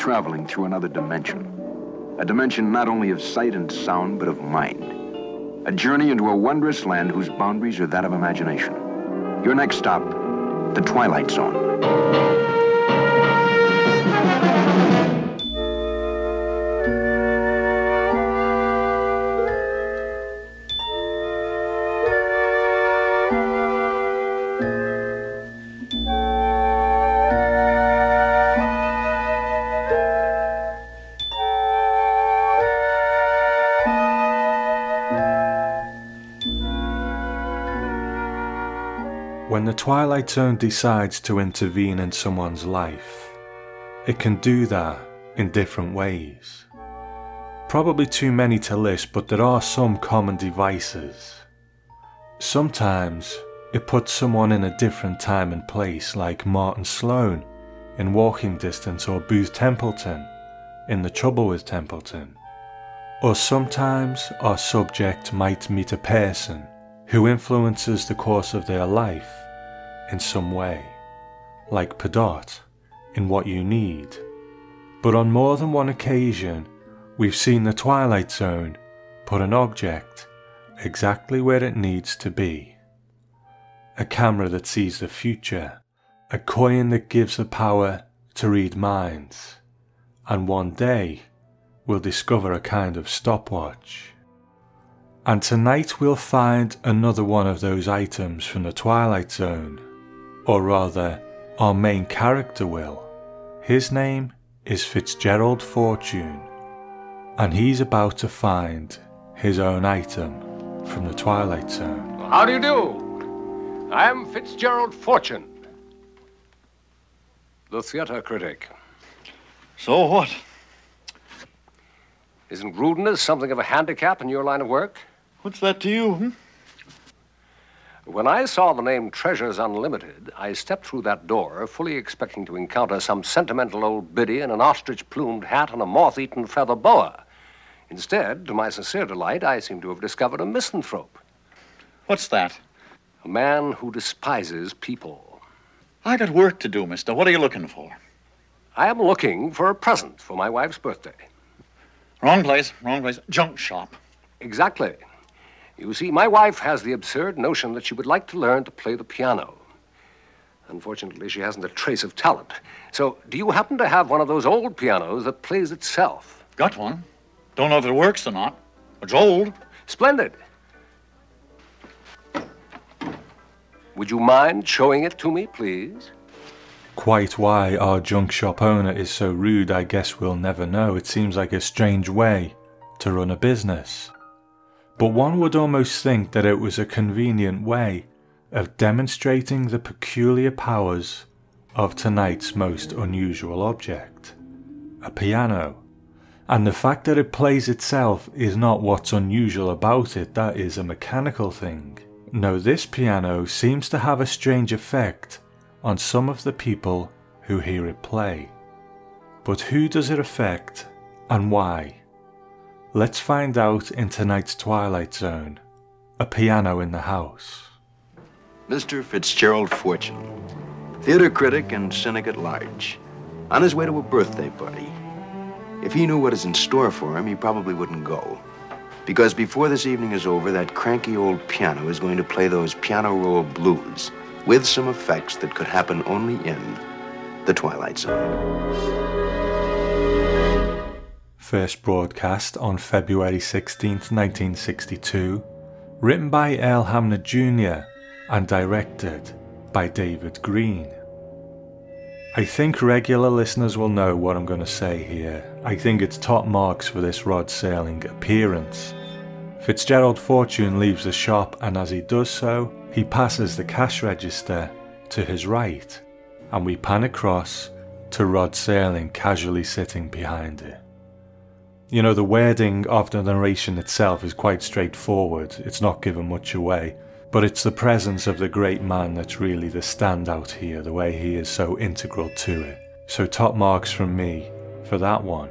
traveling through another dimension. A dimension not only of sight and sound, but of mind. A journey into a wondrous land whose boundaries are that of imagination. Your next stop, the Twilight Zone. When the Twilight Zone decides to intervene in someone's life, it can do that in different ways. Probably too many to list, but there are some common devices. Sometimes it puts someone in a different time and place, like Martin Sloan in Walking Distance or Booth Templeton in The Trouble with Templeton. Or sometimes our subject might meet a person who influences the course of their life in some way, like Pedott in What You Need. But on more than one occasion, we've seen the Twilight Zone put an object exactly where it needs to be. A camera that sees the future, a coin that gives the power to read minds, and one day we'll discover a kind of stopwatch. And tonight we'll find another one of those items from the Twilight Zone or rather, our main character will. His name is Fitzgerald Fortune, and he's about to find his own item from the Twilight Zone. How do you do? I'm Fitzgerald Fortune, the theater critic. So what? Isn't rudeness something of a handicap in your line of work? What's that to you? Hmm? When I saw the name Treasures Unlimited, I stepped through that door, fully expecting to encounter some sentimental old biddy in an ostrich plumed hat and a moth eaten feather boa. Instead, to my sincere delight, I seem to have discovered a misanthrope. What's that? A man who despises people. I got work to do, mister. What are you looking for? I am looking for a present for my wife's birthday. Wrong place, wrong place. Junk shop. Exactly. You see, my wife has the absurd notion that she would like to learn to play the piano. Unfortunately, she hasn't a trace of talent. So, do you happen to have one of those old pianos that plays itself? Got one. Don't know if it works or not. It's old. Splendid. Would you mind showing it to me, please? Quite why our junk shop owner is so rude, I guess we'll never know. It seems like a strange way to run a business but one would almost think that it was a convenient way of demonstrating the peculiar powers of tonight's most unusual object a piano. And the fact that it plays itself is not what's unusual about it, that is a mechanical thing. No, this piano seems to have a strange effect on some of the people who hear it play. But who does it affect and why? Let's find out in tonight's Twilight Zone. A piano in the house. Mr. Fitzgerald Fortune, theater critic and cynic at large, on his way to a birthday party. If he knew what is in store for him, he probably wouldn't go. Because before this evening is over, that cranky old piano is going to play those piano roll blues with some effects that could happen only in the Twilight Zone first broadcast on February 16, 1962, written by Earl Hamner Jr. and directed by David Greene. I think regular listeners will know what I'm going to say here. I think it's top marks for this Rod Serling appearance. Fitzgerald Fortune leaves the shop, and as he does so, he passes the cash register to his right, and we pan across to Rod Serling casually sitting behind it. You know, the wording of the narration itself is quite straightforward, it's not given much away, but it's the presence of the great man that's really the standout here, the way he is so integral to it. So, top marks from me for that one.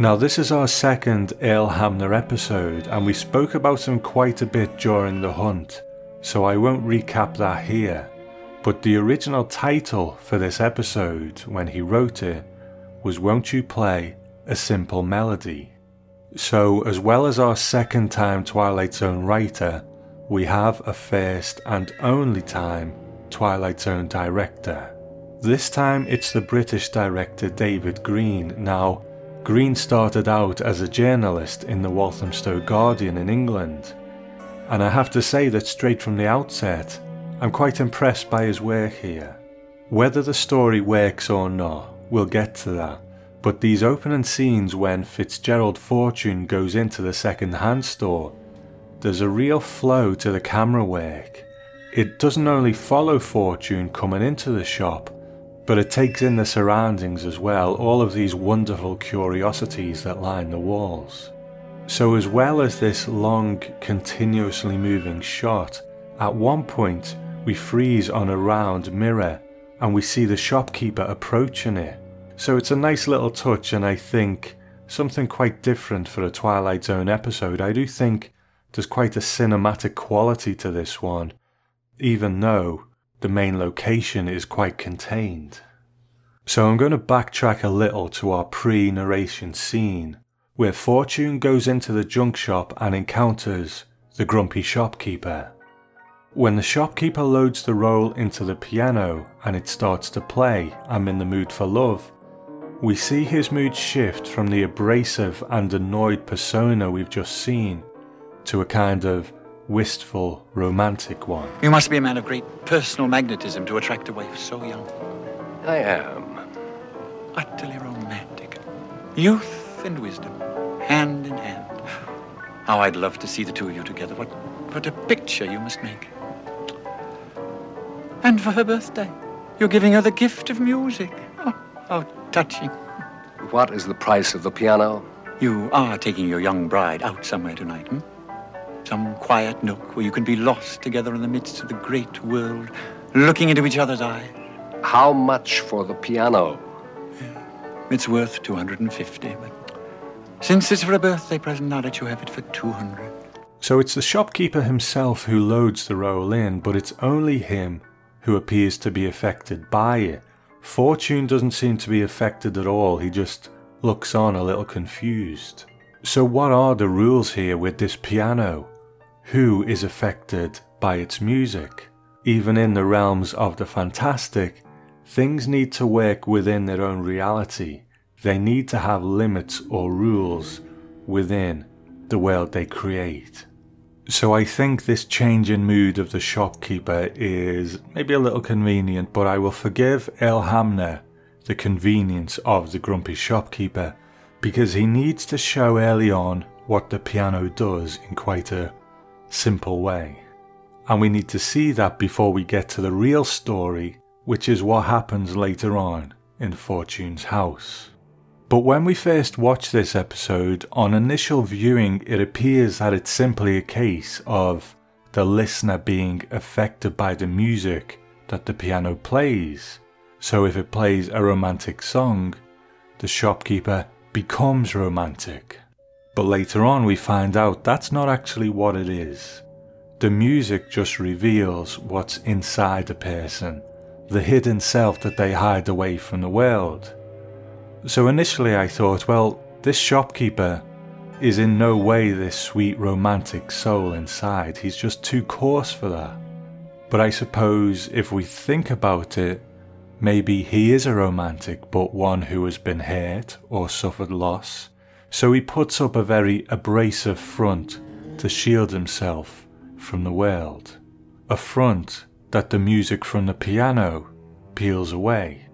Now, this is our second Earl Hamner episode, and we spoke about him quite a bit during the hunt, so I won't recap that here. But the original title for this episode, when he wrote it, was Won't You Play a Simple Melody? So, as well as our second time Twilight Zone writer, we have a first and only time Twilight Zone director. This time it's the British director David Greene. Now, Greene started out as a journalist in the Walthamstow Guardian in England, and I have to say that straight from the outset, I'm quite impressed by his work here. Whether the story works or not, we'll get to that, but these opening scenes when Fitzgerald Fortune goes into the second hand store, there's a real flow to the camera work. It doesn't only follow Fortune coming into the shop, but it takes in the surroundings as well, all of these wonderful curiosities that line the walls. So, as well as this long, continuously moving shot, at one point we freeze on a round mirror and we see the shopkeeper approaching it. So, it's a nice little touch, and I think something quite different for a Twilight Zone episode. I do think there's quite a cinematic quality to this one, even though the main location is quite contained. So I'm going to backtrack a little to our pre narration scene where Fortune goes into the junk shop and encounters the grumpy shopkeeper. When the shopkeeper loads the roll into the piano and it starts to play I'm in the mood for love, we see his mood shift from the abrasive and annoyed persona we've just seen to a kind of wistful, romantic one. You must be a man of great personal magnetism to attract a wife so young. I am. Utterly romantic. Youth and wisdom hand in hand. How I'd love to see the two of you together. What, what a picture you must make. And for her birthday, you're giving her the gift of music. Oh, how touching. What is the price of the piano? You are taking your young bride out somewhere tonight, hmm? Some quiet nook where you can be lost together in the midst of the great world, looking into each other's eyes. How much for the piano? It's worth 250, but since it's for a birthday present, now let you have it for 200. So it's the shopkeeper himself who loads the roll in, but it's only him who appears to be affected by it. Fortune doesn't seem to be affected at all, he just looks on a little confused. So, what are the rules here with this piano? Who is affected by its music? Even in the realms of the fantastic, things need to work within their own reality. They need to have limits or rules within the world they create. So I think this change in mood of the shopkeeper is maybe a little convenient, but I will forgive Earl Hamner the convenience of the grumpy shopkeeper because he needs to show early on what the piano does in quite a simple way. And we need to see that before we get to the real story, which is what happens later on in Fortune's house. But when we first watch this episode, on initial viewing, it appears that it's simply a case of the listener being affected by the music that the piano plays. So if it plays a romantic song, the shopkeeper becomes romantic. But later on, we find out that's not actually what it is. The music just reveals what's inside a person, the hidden self that they hide away from the world. So initially I thought, well, this shopkeeper is in no way this sweet romantic soul inside. He's just too coarse for that. But I suppose if we think about it, maybe he is a romantic, but one who has been hurt or suffered loss. So he puts up a very abrasive front to shield himself from the world. A front that the music from the piano peels away.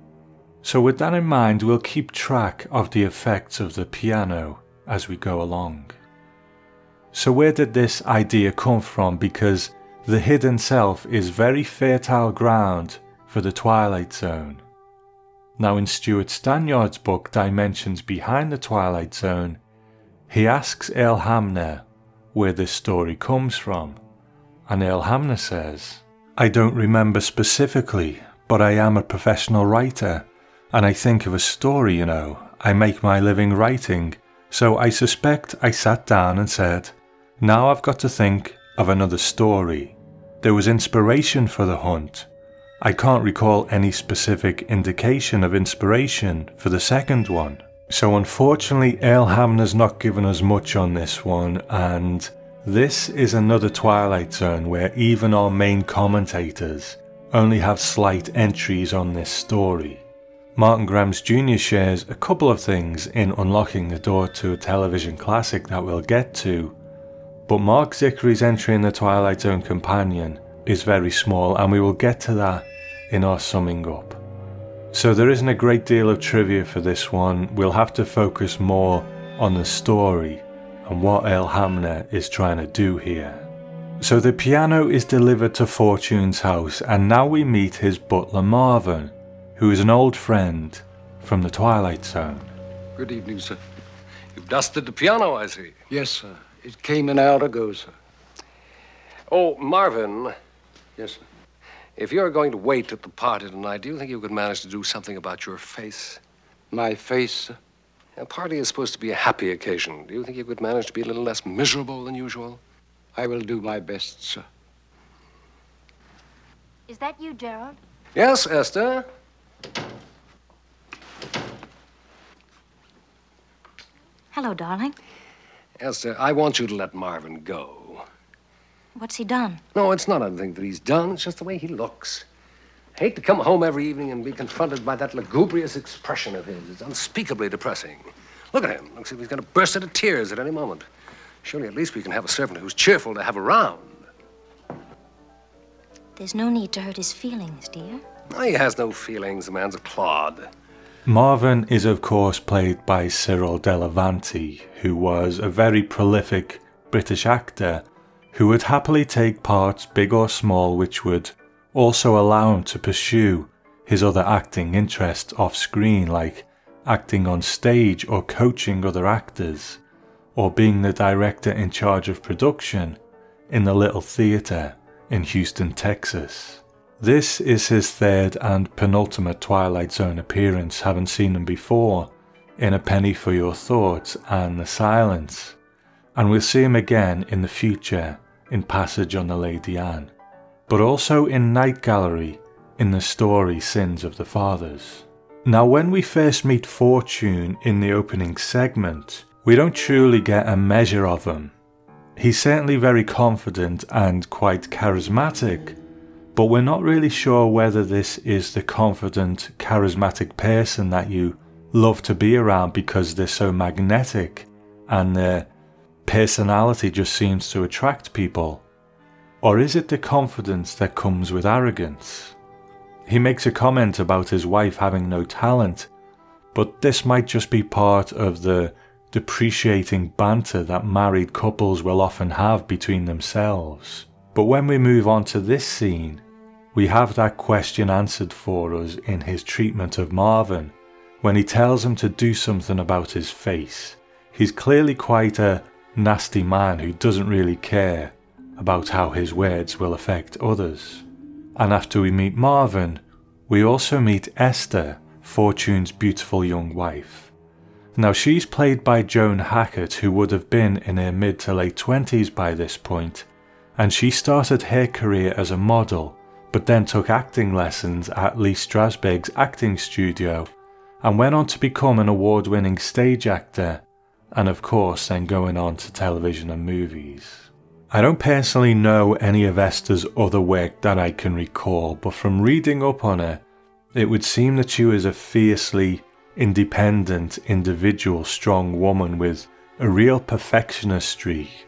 So, with that in mind, we'll keep track of the effects of the piano as we go along. So, where did this idea come from? Because the hidden self is very fertile ground for the Twilight Zone. Now, in Stewart Stanyard's book Dimensions Behind the Twilight Zone, he asks Earl Hamner where this story comes from, and Earl Hamner says, I don't remember specifically, but I am a professional writer and I think of a story, you know. I make my living writing, so I suspect I sat down and said, Now I've got to think of another story. There was inspiration for the hunt, I can't recall any specific indication of inspiration for the second one. So unfortunately, Earl Hamner's not given us much on this one, and this is another Twilight Zone where even our main commentators only have slight entries on this story. Martin Grams Jr. shares a couple of things in unlocking the door to a television classic that we'll get to, but Marc Zicree's entry in the Twilight Zone Companion is very small, and we will get to that in our summing up. So there isn't a great deal of trivia for this one, we'll have to focus more on the story and what Earl Hamner is trying to do here. So the piano is delivered to Fortune's house, and now we meet his butler Marvin, who is an old friend from the Twilight Zone. Good evening, sir. You've dusted the piano, I see. Yes, sir. It came an hour ago, sir. Oh, Marvin, Yes, sir. if you're going to wait at the party tonight, do you think you could manage to do something about your face? My face, sir. A party is supposed to be a happy occasion. Do you think you could manage to be a little less miserable than usual? I will do my best, sir. Is that you, Gerald? Yes, Esther? Hello, darling. Esther, I want you to let Marvin go. What's he done? No, it's not anything that he's done. It's just the way he looks. I hate to come home every evening and be confronted by that lugubrious expression of his. It's unspeakably depressing. Look at him. Looks as if he's going to burst into tears at any moment. Surely at least we can have a servant who's cheerful to have around. There's no need to hurt his feelings, dear. He has no feelings. The man's a clod. Marvin is, of course, played by Cyril Delavanti, who was a very prolific British actor who would happily take parts, big or small, which would also allow him to pursue his other acting interests off screen, like acting on stage or coaching other actors, or being the director in charge of production in the Little Theatre in Houston, Texas. This is his third and penultimate Twilight Zone appearance, having seen him before in A Penny for Your Thoughts and The Silence, and we'll see him again in the future in Passage on the Lady Anne, but also in Night Gallery in the story Sins of the Fathers. Now, when we first meet Fortune in the opening segment, we don't truly get a measure of him. He's certainly very confident and quite charismatic, but we're not really sure whether this is the confident, charismatic person that you love to be around because they're so magnetic and their personality just seems to attract people. Or is it the confidence that comes with arrogance? He makes a comment about his wife having no talent, but this might just be part of the depreciating banter that married couples will often have between themselves. But when we move on to this scene, we have that question answered for us in his treatment of Marvin when he tells him to do something about his face. He's clearly quite a nasty man who doesn't really care about how his words will affect others. And after we meet Marvin, we also meet Esther, Fortune's beautiful young wife. Now, she's played by Joan Hackett, who would have been in her mid to late 20s by this point, and she started her career as a model, but then took acting lessons at Lee Strasberg's acting studio and went on to become an award winning stage actor, and of course, then going on to television and movies. I don't personally know any of Esther's other work that I can recall, but from reading up on her, it would seem that she was a fiercely independent, individual, strong woman with a real perfectionist streak,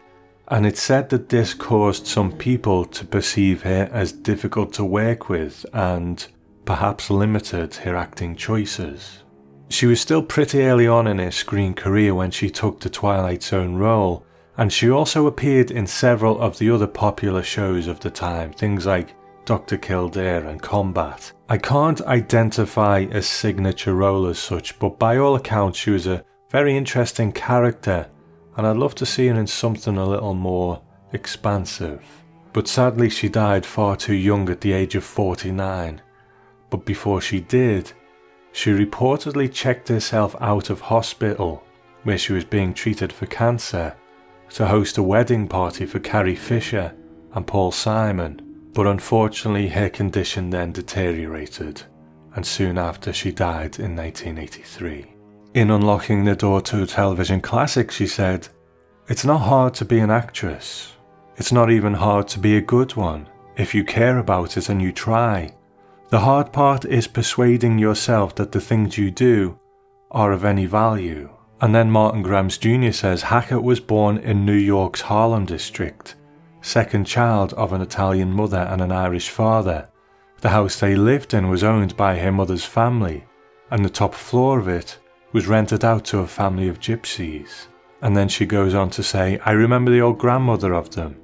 and it's said that this caused some people to perceive her as difficult to work with and perhaps limited her acting choices. She was still pretty early on in her screen career when she took the Twilight Zone role, and she also appeared in several of the other popular shows of the time, things like Dr. Kildare and Combat. I can't identify a signature role as such, but by all accounts, she was a very interesting character, and I'd love to see her in something a little more expansive. But sadly, she died far too young at the age of 49. But before she did, she reportedly checked herself out of hospital, where she was being treated for cancer, to host a wedding party for Carrie Fisher and Paul Simon but unfortunately her condition then deteriorated, and soon after she died in 1983. In unlocking the door to a television classic, she said, It's not hard to be an actress. It's not even hard to be a good one, if you care about it and you try. The hard part is persuading yourself that the things you do are of any value. And then Martin Grams Jr. says Hackett was born in New York's Harlem district, second child of an Italian mother and an Irish father. The house they lived in was owned by her mother's family, and the top floor of it was rented out to a family of gypsies. And then she goes on to say, I remember the old grandmother of them.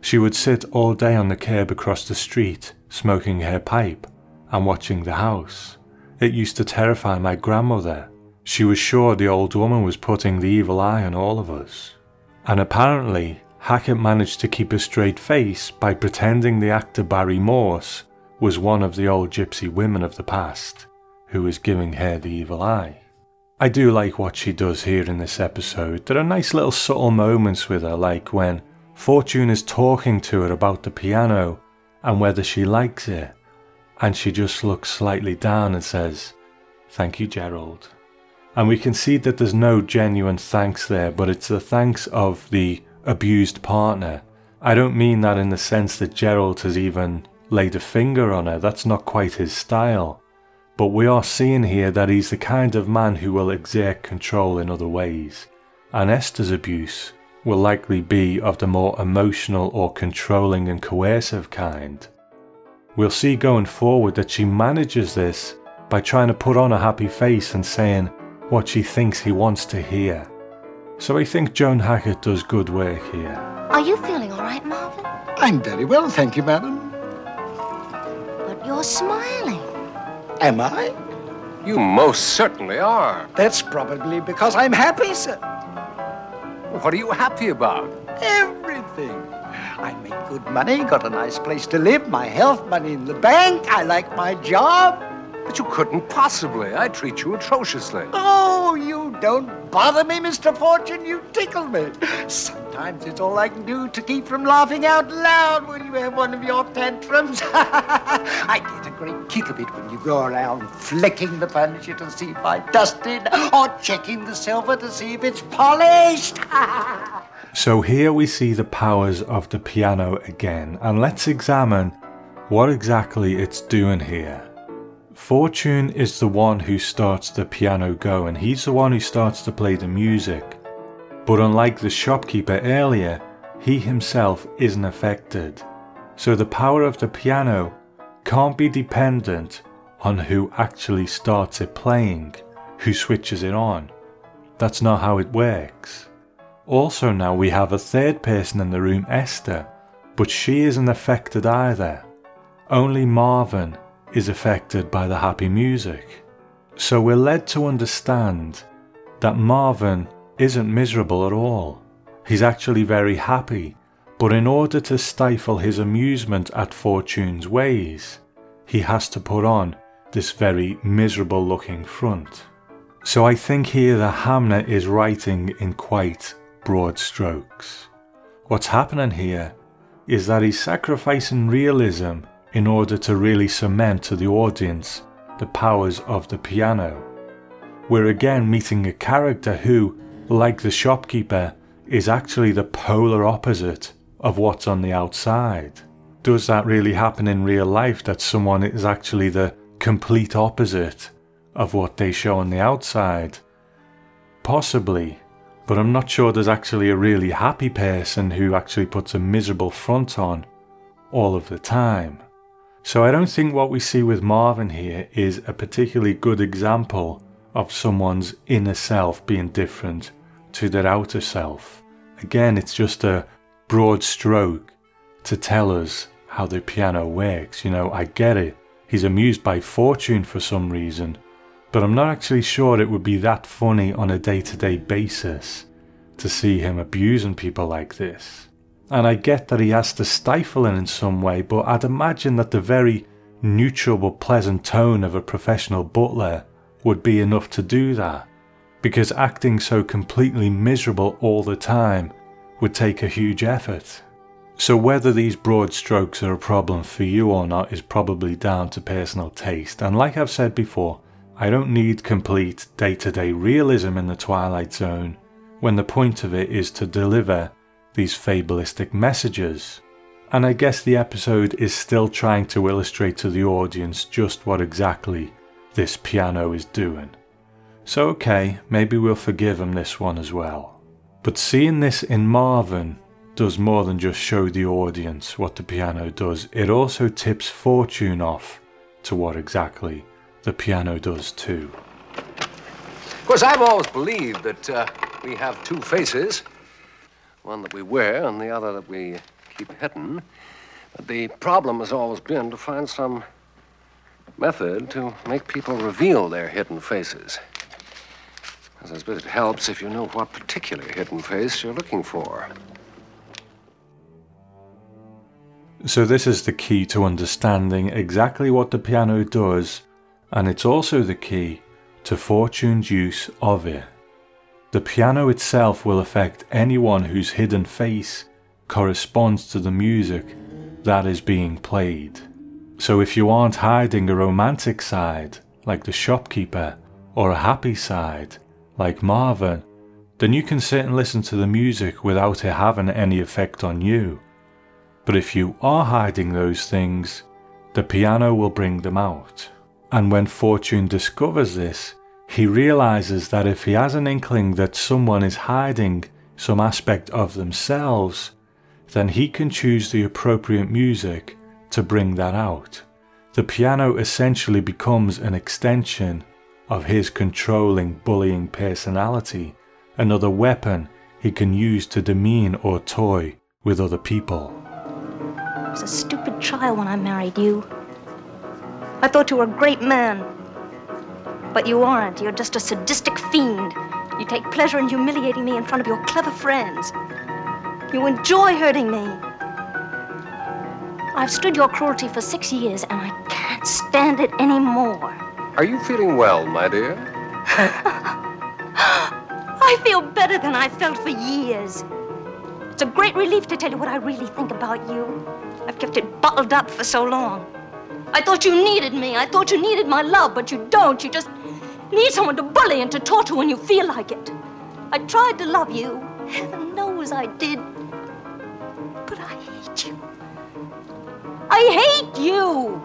She would sit all day on the curb across the street, smoking her pipe and watching the house. It used to terrify my grandmother. She was sure the old woman was putting the evil eye on all of us. And apparently, Hackett managed to keep a straight face by pretending the actor Barry Morse was one of the old gypsy women of the past who was giving her the evil eye. I do like what she does here in this episode. There are nice little subtle moments with her, like when Fortune is talking to her about the piano and whether she likes it, and she just looks slightly down and says, Thank you, Gerald. And we can see that there's no genuine thanks there, but it's the thanks of the abused partner. I don't mean that in the sense that Gerald has even laid a finger on her, that's not quite his style. But we are seeing here that he's the kind of man who will exert control in other ways, and Esther's abuse will likely be of the more emotional or controlling and coercive kind. We'll see going forward that she manages this by trying to put on a happy face and saying what she thinks he wants to hear. So I think Joan Hackett does good work here. Are you feeling all right, Marvin? I'm very well, thank you, madam. But you're smiling. Am I? You most certainly are. That's probably because I'm happy, sir. What are you happy about? Everything. I make good money, got a nice place to live, my health, money in the bank, I like my job. But you couldn't possibly. I treat you atrociously. Oh, you don't bother me, Mr. Fortune. You tickle me. Sometimes it's all I can do to keep from laughing out loud when you have one of your tantrums. I get a great kick of it when you go around flicking the furniture to see if I dusted or checking the silver to see if it's polished. So here we see the powers of the piano again, and let's examine what exactly it's doing here. Fortune is the one who starts the piano going, he's the one who starts to play the music. But unlike the shopkeeper earlier, he himself isn't affected. So the power of the piano can't be dependent on who actually starts it playing, who switches it on. That's not how it works. Also, now we have a third person in the room, Esther, but she isn't affected either. Only Marvin is affected by the happy music. So we're led to understand that Marvin isn't miserable at all. He's actually very happy, but in order to stifle his amusement at Fortune's ways, he has to put on this very miserable looking front. So I think here the Hamner is writing in quite broad strokes. What's happening here is that he's sacrificing realism in order to really cement to the audience the powers of the piano. We're again meeting a character who, like the shopkeeper, is actually the polar opposite of what's on the outside. Does that really happen in real life that someone is actually the complete opposite of what they show on the outside? Possibly, but I'm not sure there's actually a really happy person who actually puts a miserable front on all of the time. So I don't think what we see with Marvin here is a particularly good example of someone's inner self being different to their outer self. Again, it's just a broad stroke to tell us how the piano works. You know, I get it. He's amused by fortune for some reason, but I'm not actually sure it would be that funny on a day to day basis to see him abusing people like this. And I get that he has to stifle it in some way, but I'd imagine that the very neutral but pleasant tone of a professional butler would be enough to do that. Because acting so completely miserable all the time would take a huge effort. So, whether these broad strokes are a problem for you or not is probably down to personal taste, and like I've said before, I don't need complete day to day realism in the Twilight Zone when the point of it is to deliver these fabulistic messages. And I guess the episode is still trying to illustrate to the audience just what exactly this piano is doing. So, okay, maybe we'll forgive him this one as well. But seeing this in Marvin does more than just show the audience what the piano does, it also tips fortune off to what exactly the piano does too. Of course, I've always believed that uh, we have two faces one that we wear and the other that we keep hidden. But the problem has always been to find some method to make people reveal their hidden faces. I suppose it helps if you know what particular hidden face you're looking for. So, this is the key to understanding exactly what the piano does, and it's also the key to Fortune's use of it. The piano itself will affect anyone whose hidden face corresponds to the music that is being played. So, if you aren't hiding a romantic side, like the shopkeeper, or a happy side, like Marvin, then you can sit and listen to the music without it having any effect on you. But if you are hiding those things, the piano will bring them out. And when Fortune discovers this, he realizes that if he has an inkling that someone is hiding some aspect of themselves, then he can choose the appropriate music to bring that out. The piano essentially becomes an extension of his controlling, bullying personality, another weapon he can use to demean or toy with other people. I was a stupid child when I married you. I thought you were a great man. But you aren't. You're just a sadistic fiend. You take pleasure in humiliating me in front of your clever friends. You enjoy hurting me. I've stood your cruelty for six years, and I can't stand it anymore. Are you feeling well, my dear? I feel better than I felt for years. It's a great relief to tell you what I really think about you. I've kept it bottled up for so long. I thought you needed me. I thought you needed my love, but you don't. You just need someone to bully and to torture when you feel like it. I tried to love you. Heaven knows I did. But I hate you. I hate you.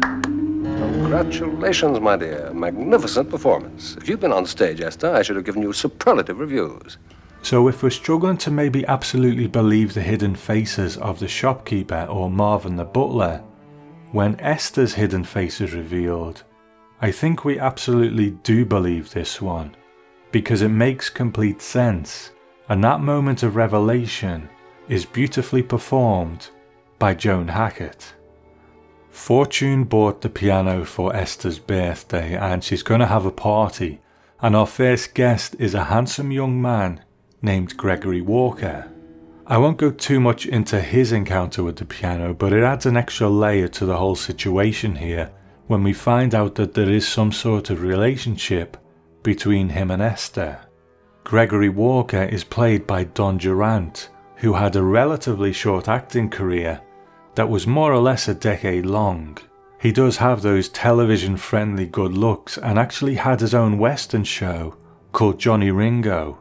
Congratulations, my dear. Magnificent performance. If you'd been on stage, Esther, I should have given you superlative reviews. So, if we're struggling to maybe absolutely believe the hidden faces of the shopkeeper or Marvin the butler, when Esther's hidden face is revealed, I think we absolutely do believe this one, because it makes complete sense, and that moment of revelation is beautifully performed by Joan Hackett. Fortune bought the piano for Esther's birthday, and she's going to have a party, and our first guest is a handsome young man named Gregory Walker. I won't go too much into his encounter with the piano, but it adds an extra layer to the whole situation here when we find out that there is some sort of relationship between him and Esther. Gregory Walker is played by Don Durant, who had a relatively short acting career that was more or less a decade long. He does have those television friendly good looks and actually had his own Western show called Johnny Ringo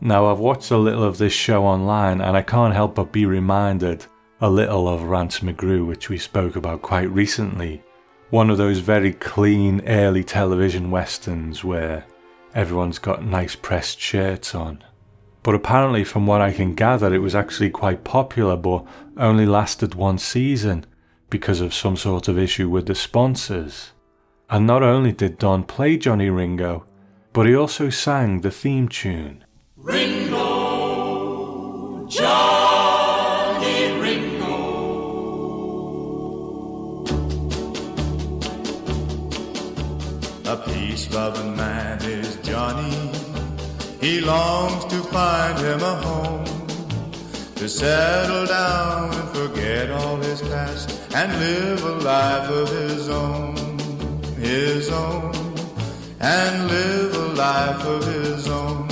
now, I've watched a little of this show online and I can't help but be reminded a little of Rance McGrew, which we spoke about quite recently. One of those very clean early television westerns where everyone's got nice pressed shirts on. But apparently, from what I can gather, it was actually quite popular but only lasted one season because of some sort of issue with the sponsors. And not only did Don play Johnny Ringo, but he also sang the theme tune. Ringo, Johnny Ringo. A peace loving man is Johnny. He longs to find him a home, to settle down and forget all his past and live a life of his own, his own, and live a life of his own.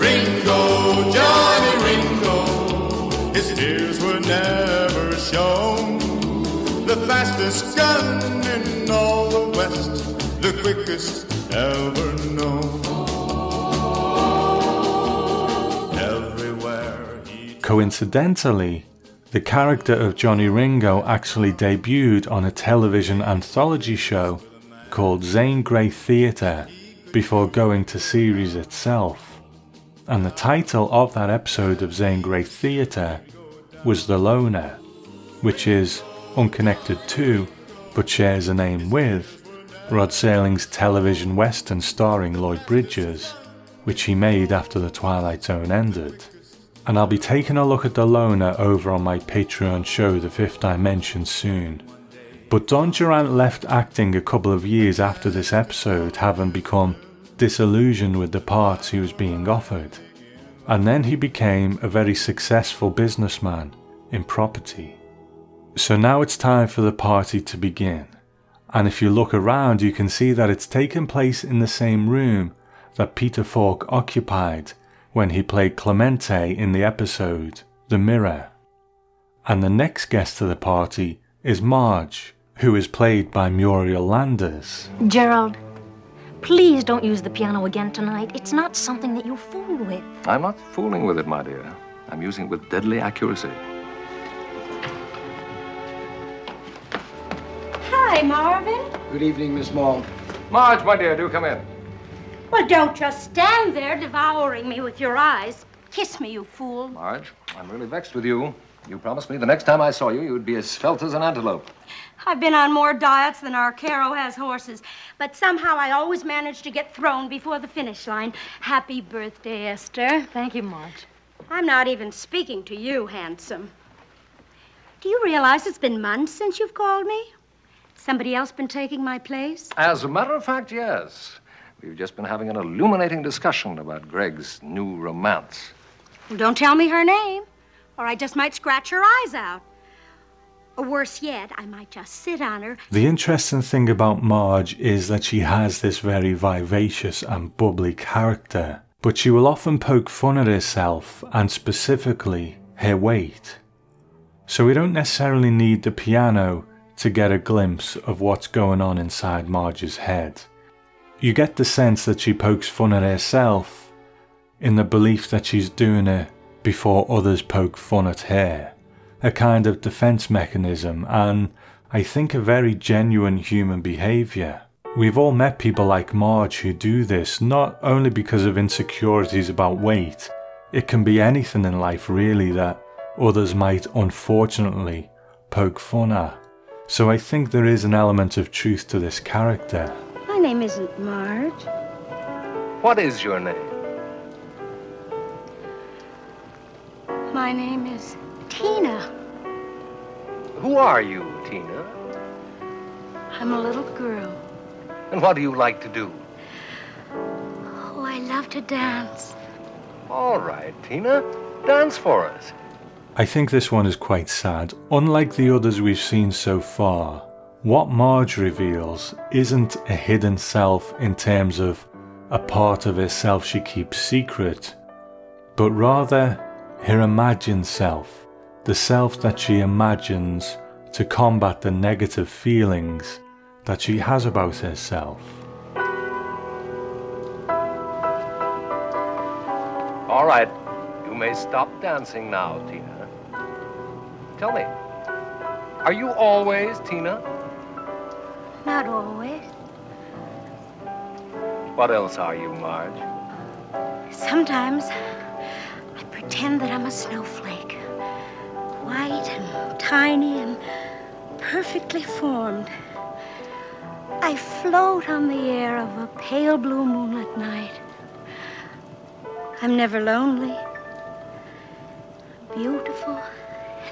Oh, Johnny Ringo, his tears were never shown. The fastest gun in all the West, the quickest ever known. Coincidentally, the character of Johnny Ringo actually debuted on a television anthology show called Zane Grey Theatre before going to series itself. And the title of that episode of Zane Grey Theatre was The Loner, which is unconnected to, but shares a name with, Rod Serling's television western starring Lloyd Bridges, which he made after The Twilight Zone ended. And I'll be taking a look at The Loner over on my Patreon show The Fifth Dimension soon. But Don Durant left acting a couple of years after this episode, having become disillusioned with the parts he was being offered. And then he became a very successful businessman in property. So now it's time for the party to begin. And if you look around, you can see that it's taken place in the same room that Peter Falk occupied when he played Clemente in the episode The Mirror. And the next guest to the party is Marge, who is played by Muriel Landers. Gerald, please don't use the piano again tonight. It's not something that you fool with. I'm not fooling with it, my dear. I'm using it with deadly accuracy. Hi, Marvin. Good evening, Miss Maud. Marge, my dear, do come in. Well, don't just stand there devouring me with your eyes. Kiss me, you fool. Marge, I'm really vexed with you. You promised me the next time I saw you, you'd be as svelte as an antelope. I've been on more diets than Arcaro has horses, but somehow I always manage to get thrown before the finish line. Happy birthday, Esther. Thank you, Marge. I'm not even speaking to you, handsome. Do you realize it's been months since you've called me? Somebody else been taking my place? As a matter of fact, yes. We've just been having an illuminating discussion about Greg's new romance. Well, don't tell me her name, or I just might scratch her eyes out. Or worse yet, I might just sit on her. The interesting thing about Marge is that she has this very vivacious and bubbly character, but she will often poke fun at herself and specifically her weight. So we don't necessarily need the piano to get a glimpse of what's going on inside Marge's head. You get the sense that she pokes fun at herself in the belief that she's doing it before others poke fun at her. A kind of defense mechanism, and I think a very genuine human behavior. We've all met people like Marge who do this not only because of insecurities about weight, it can be anything in life really that others might unfortunately poke fun at. So I think there is an element of truth to this character. My name isn't Marge. What is your name? My name is Tina. Who are you, Tina? I'm a little girl. And what do you like to do? Oh, I love to dance. All right, Tina, dance for us. I think this one is quite sad. Unlike the others we've seen so far, what Marge reveals isn't a hidden self in terms of a part of herself she keeps secret, but rather her imagined self, the self that she imagines to combat the negative feelings that she has about herself. All right, you may stop dancing now, Tina. Tell me, are you always Tina? Not always. What else are you, Marge? Sometimes I pretend that I'm a snowflake. White and tiny and perfectly formed. I float on the air of a pale blue moonlit night. I'm never lonely. Beautiful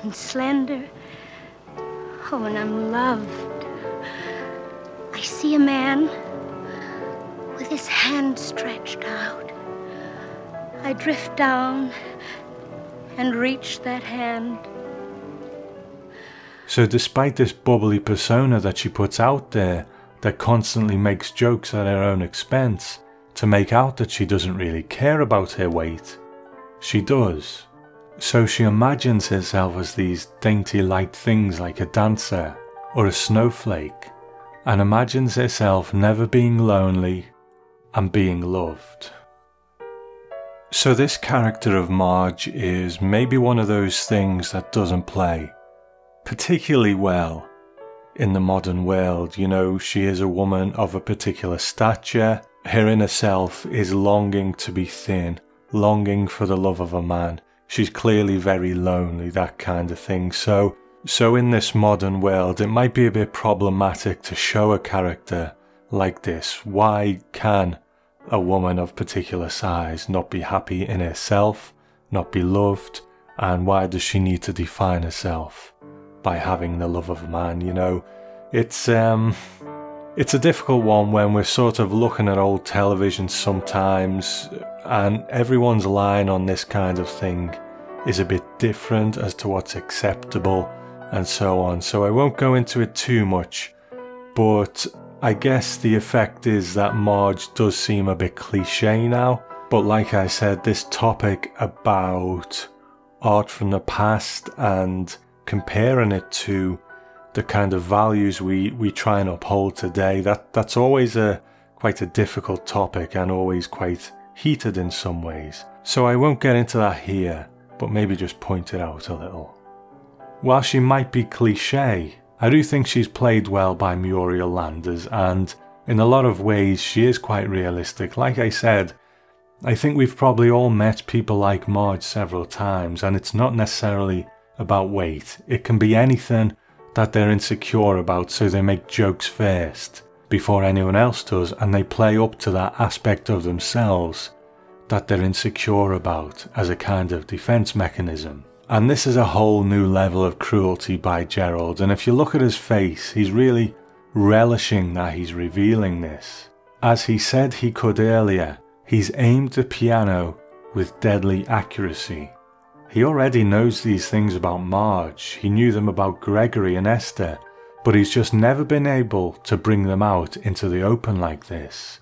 and slender. Oh, and I'm loved. I see a man with his hand stretched out. I drift down and reach that hand. So, despite this bubbly persona that she puts out there, that constantly makes jokes at her own expense to make out that she doesn't really care about her weight, She does. So she imagines herself as these dainty light things like a dancer or a snowflake, and imagines herself never being lonely and being loved. So, this character of Marge is maybe one of those things that doesn't play particularly well in the modern world. You know, she is a woman of a particular stature. Her inner self is longing to be thin, longing for the love of a man. She's clearly very lonely, that kind of thing. So, so in this modern world, it might be a bit problematic to show a character like this. Why can a woman of particular size not be happy in herself, not be loved, and why does she need to define herself by having the love of man? You know, it's um, it's a difficult one when we're sort of looking at old television sometimes, and everyone's line on this kind of thing is a bit different as to what's acceptable and so on. So I won't go into it too much, but I guess the effect is that Marge does seem a bit cliche now. But like I said, this topic about art from the past and comparing it to the kind of values we, we try and uphold today, that, that's always a quite a difficult topic and always quite heated in some ways. So I won't get into that here, but maybe just point it out a little. While she might be cliche, I do think she's played well by Muriel Landers, and in a lot of ways she is quite realistic. Like I said, I think we've probably all met people like Marge several times, and it's not necessarily about weight. It can be anything that they're insecure about, so they make jokes first before anyone else does, and they play up to that aspect of themselves that they're insecure about as a kind of defense mechanism. And this is a whole new level of cruelty by Gerald, and if you look at his face, he's really relishing that he's revealing this. As he said he could earlier, he's aimed the piano with deadly accuracy. He already knows these things about Marge, he knew them about Gregory and Esther, but he's just never been able to bring them out into the open like this.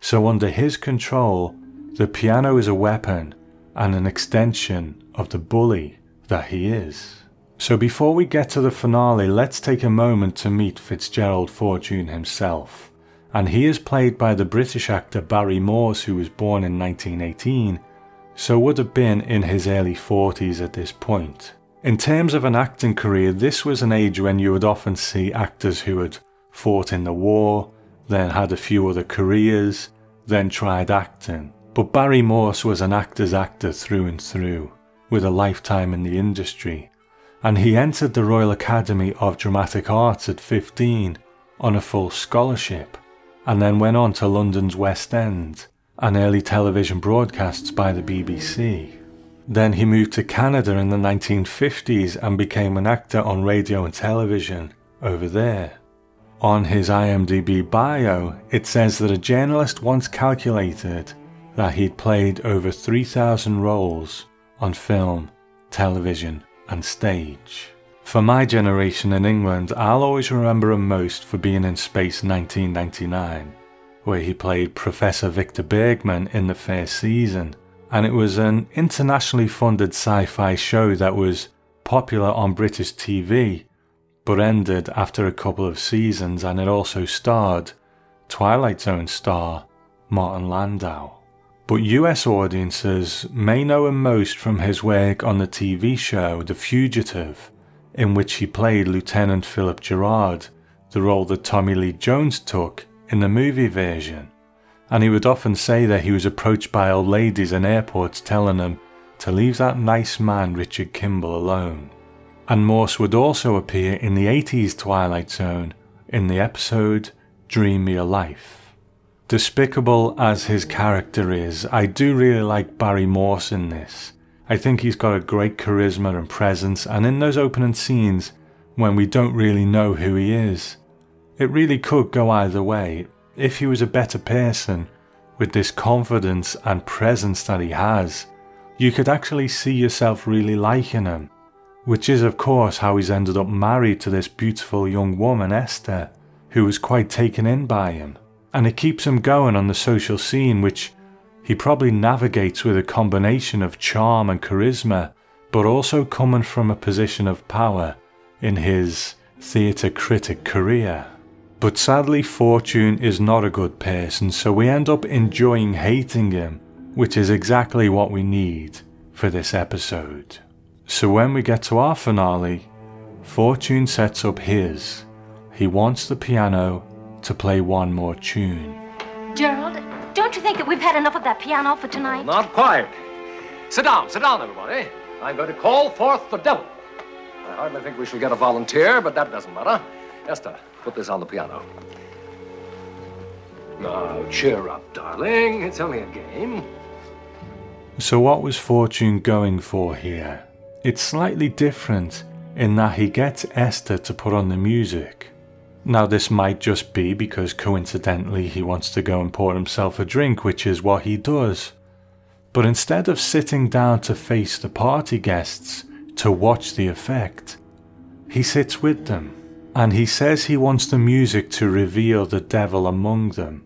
So, under his control, the piano is a weapon and an extension of the bully that he is. So, before we get to the finale, let's take a moment to meet Fitzgerald Fortune himself. And he is played by the British actor Barry Morse, who was born in 1918 so would have been in his early 40s at this point. In terms of an acting career, this was an age when you would often see actors who had fought in the war, then had a few other careers, then tried acting. But Barry Morse was an actor's actor through and through, with a lifetime in the industry, and he entered the Royal Academy of Dramatic Arts at 15 on a full scholarship, and then went on to London's West End and early television broadcasts by the BBC. Then he moved to Canada in the 1950s and became an actor on radio and television over there. On his IMDb bio, it says that a journalist once calculated that he'd played over 3,000 roles on film, television, and stage. For my generation in England, I'll always remember him most for being in Space 1999 where he played Professor Victor Bergman in the first season. And it was an internationally funded sci fi show that was popular on British TV, but ended after a couple of seasons, and it also starred Twilight Zone star Martin Landau. But US audiences may know him most from his work on the TV show The Fugitive, in which he played Lieutenant Philip Gerard, the role that Tommy Lee Jones took in the movie version, and he would often say that he was approached by old ladies in airports telling him to leave that nice man Richard Kimball alone. And Morse would also appear in the 80s Twilight Zone in the episode Dream a Life. Despicable as his character is, I do really like Barry Morse in this. I think he's got a great charisma and presence, and in those opening scenes, when we don't really know who he is, it really could go either way. If he was a better person, with this confidence and presence that he has, you could actually see yourself really liking him. Which is, of course, how he's ended up married to this beautiful young woman, Esther, who was quite taken in by him. And it keeps him going on the social scene, which he probably navigates with a combination of charm and charisma, but also coming from a position of power in his theatre critic career. But sadly, Fortune is not a good person, so we end up enjoying hating him, which is exactly what we need for this episode. So when we get to our finale, Fortune sets up his. He wants the piano to play one more tune. Gerald, don't you think that we've had enough of that piano for tonight? Not quite. Sit down, sit down, everybody. I'm going to call forth the devil. I hardly think we shall get a volunteer, but that doesn't matter. Esther, put this on the piano. Now, cheer up, darling. It's only a game. So, what was Fortune going for here? It's slightly different in that he gets Esther to put on the music. Now, this might just be because coincidentally he wants to go and pour himself a drink, which is what he does. But instead of sitting down to face the party guests to watch the effect, he sits with them and he says he wants the music to reveal the devil among them.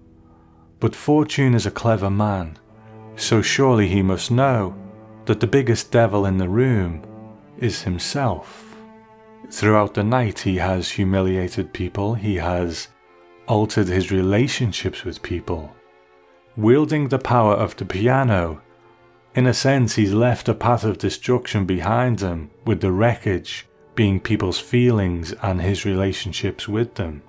But Fortune is a clever man, so surely he must know that the biggest devil in the room is himself. Throughout the night, he has humiliated people, he has altered his relationships with people. Wielding the power of the piano, in a sense, he's left a path of destruction behind him, with the wreckage being people's feelings and his relationships with them.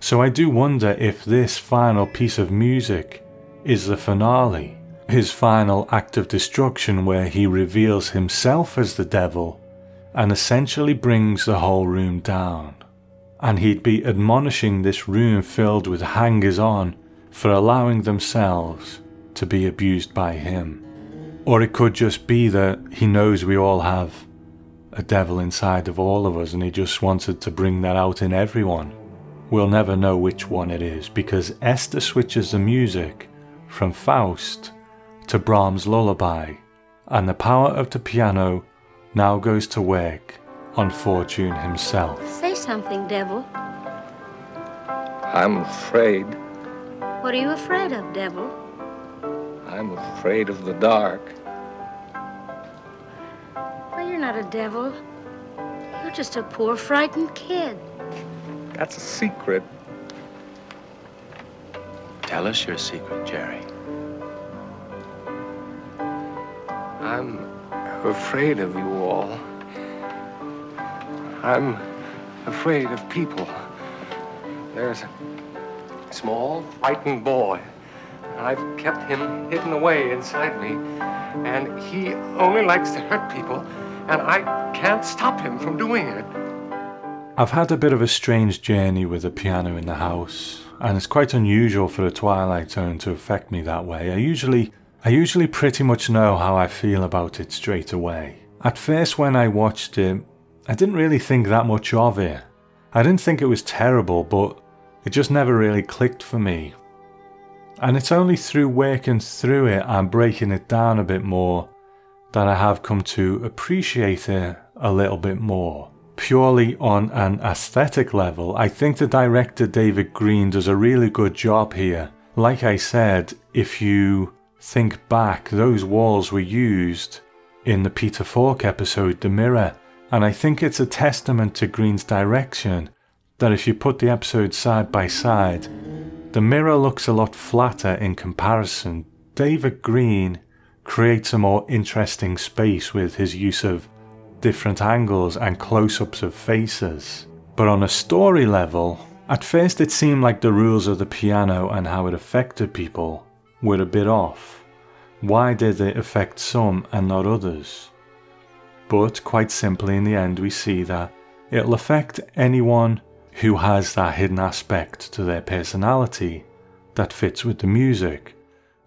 So I do wonder if this final piece of music is the finale, his final act of destruction where he reveals himself as the devil and essentially brings the whole room down. And he'd be admonishing this room filled with hangers on for allowing themselves to be abused by him. Or it could just be that he knows we all have a devil inside of all of us and he just wanted to bring that out in everyone. We'll never know which one it is because Esther switches the music from Faust to Brahms' lullaby, and the power of the piano now goes to work on Fortune himself. Say something, devil. I'm afraid. What are you afraid of, devil? I'm afraid of the dark. Well, you're not a devil. You're just a poor, frightened kid. That's a secret. Tell us your secret, Jerry. I'm afraid of you all. I'm afraid of people. There's a small, frightened boy. I've kept him hidden away inside me. And he only likes to hurt people, and I can't stop him from doing it. I've had a bit of a strange journey with the piano in the house, and it's quite unusual for a Twilight Zone to affect me that way. I usually I usually pretty much know how I feel about it straight away. At first when I watched it, I didn't really think that much of it. I didn't think it was terrible, but it just never really clicked for me. And it's only through working through it and breaking it down a bit more that I have come to appreciate it a little bit more. Purely on an aesthetic level, I think the director David Greene does a really good job here. Like I said, if you think back, those walls were used in the Peter Falk episode The Mirror, and I think it's a testament to Greene's direction that if you put the episodes side by side, the mirror looks a lot flatter in comparison. David Greene creates a more interesting space with his use of different angles and close ups of faces. But on a story level, at first it seemed like the rules of the piano and how it affected people were a bit off. Why did it affect some and not others? But quite simply, in the end, we see that it'll affect anyone who has that hidden aspect to their personality that fits with the music.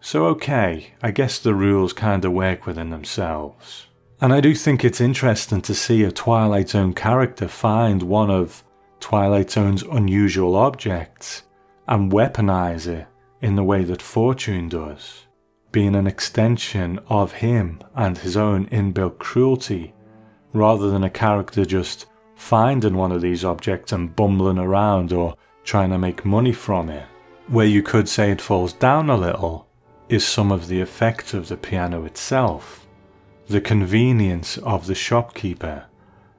So, okay, I guess the rules kinda work within themselves. And I do think it's interesting to see a Twilight Zone character find one of Twilight Zone's unusual objects and weaponize it in the way that Fortune does, being an extension of him and his own inbuilt cruelty, rather than a character just finding one of these objects and bumbling around or trying to make money from it. Where you could say it falls down a little is some of the effect of the piano itself, the convenience of the shopkeeper,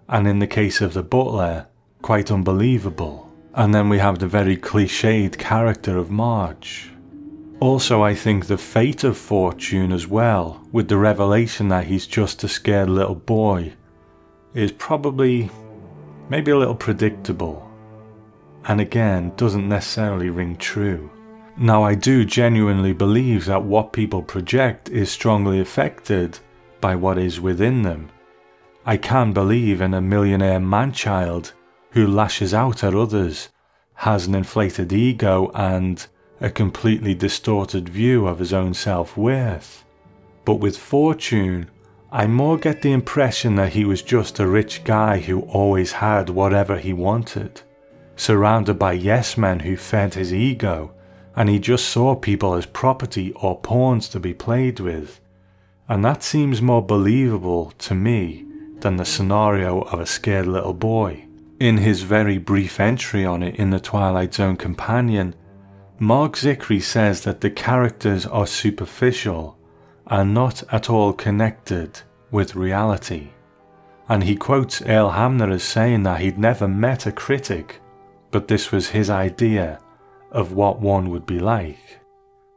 and in the case of the butler, quite unbelievable. And then we have the very cliched character of Marge. Also, I think the fate of Fortune as well, with the revelation that he's just a scared little boy, is probably maybe a little predictable. And again, doesn't necessarily ring true. Now, I do genuinely believe that what people project is strongly affected by what is within them. I can believe in a millionaire manchild who lashes out at others, has an inflated ego, and a completely distorted view of his own self worth. But with Fortune, I more get the impression that he was just a rich guy who always had whatever he wanted, surrounded by yes men who fed his ego and he just saw people as property or pawns to be played with. And that seems more believable to me than the scenario of a scared little boy. In his very brief entry on it in the Twilight Zone Companion, Marc Zicree says that the characters are superficial and not at all connected with reality. And he quotes Earl Hamner as saying that he'd never met a critic, but this was his idea of what one would be like.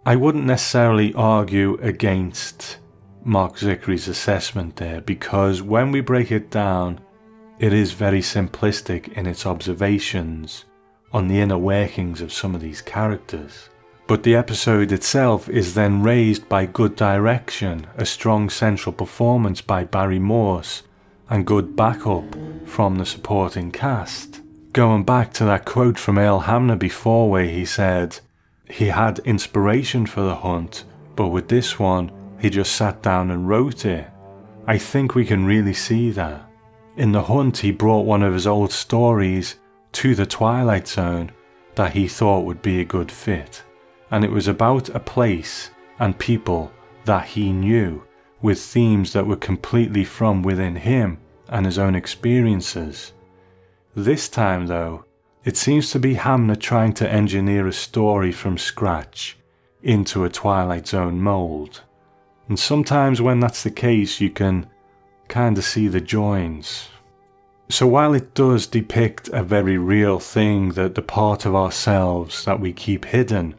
I wouldn't necessarily argue against Marc Zicree's assessment there because when we break it down, it is very simplistic in its observations on the inner workings of some of these characters. But the episode itself is then raised by good direction, a strong central performance by Barry Morse, and good backup from the supporting cast going back to that quote from Earl Hamner before, where he said he had inspiration for the hunt, but with this one, he just sat down and wrote it. I think we can really see that. In the hunt, he brought one of his old stories to the Twilight Zone that he thought would be a good fit, and it was about a place and people that he knew with themes that were completely from within him and his own experiences. This time, though, it seems to be Hamner trying to engineer a story from scratch into a Twilight Zone mould. And sometimes, when that's the case, you can kind of see the joins. So, while it does depict a very real thing that the part of ourselves that we keep hidden,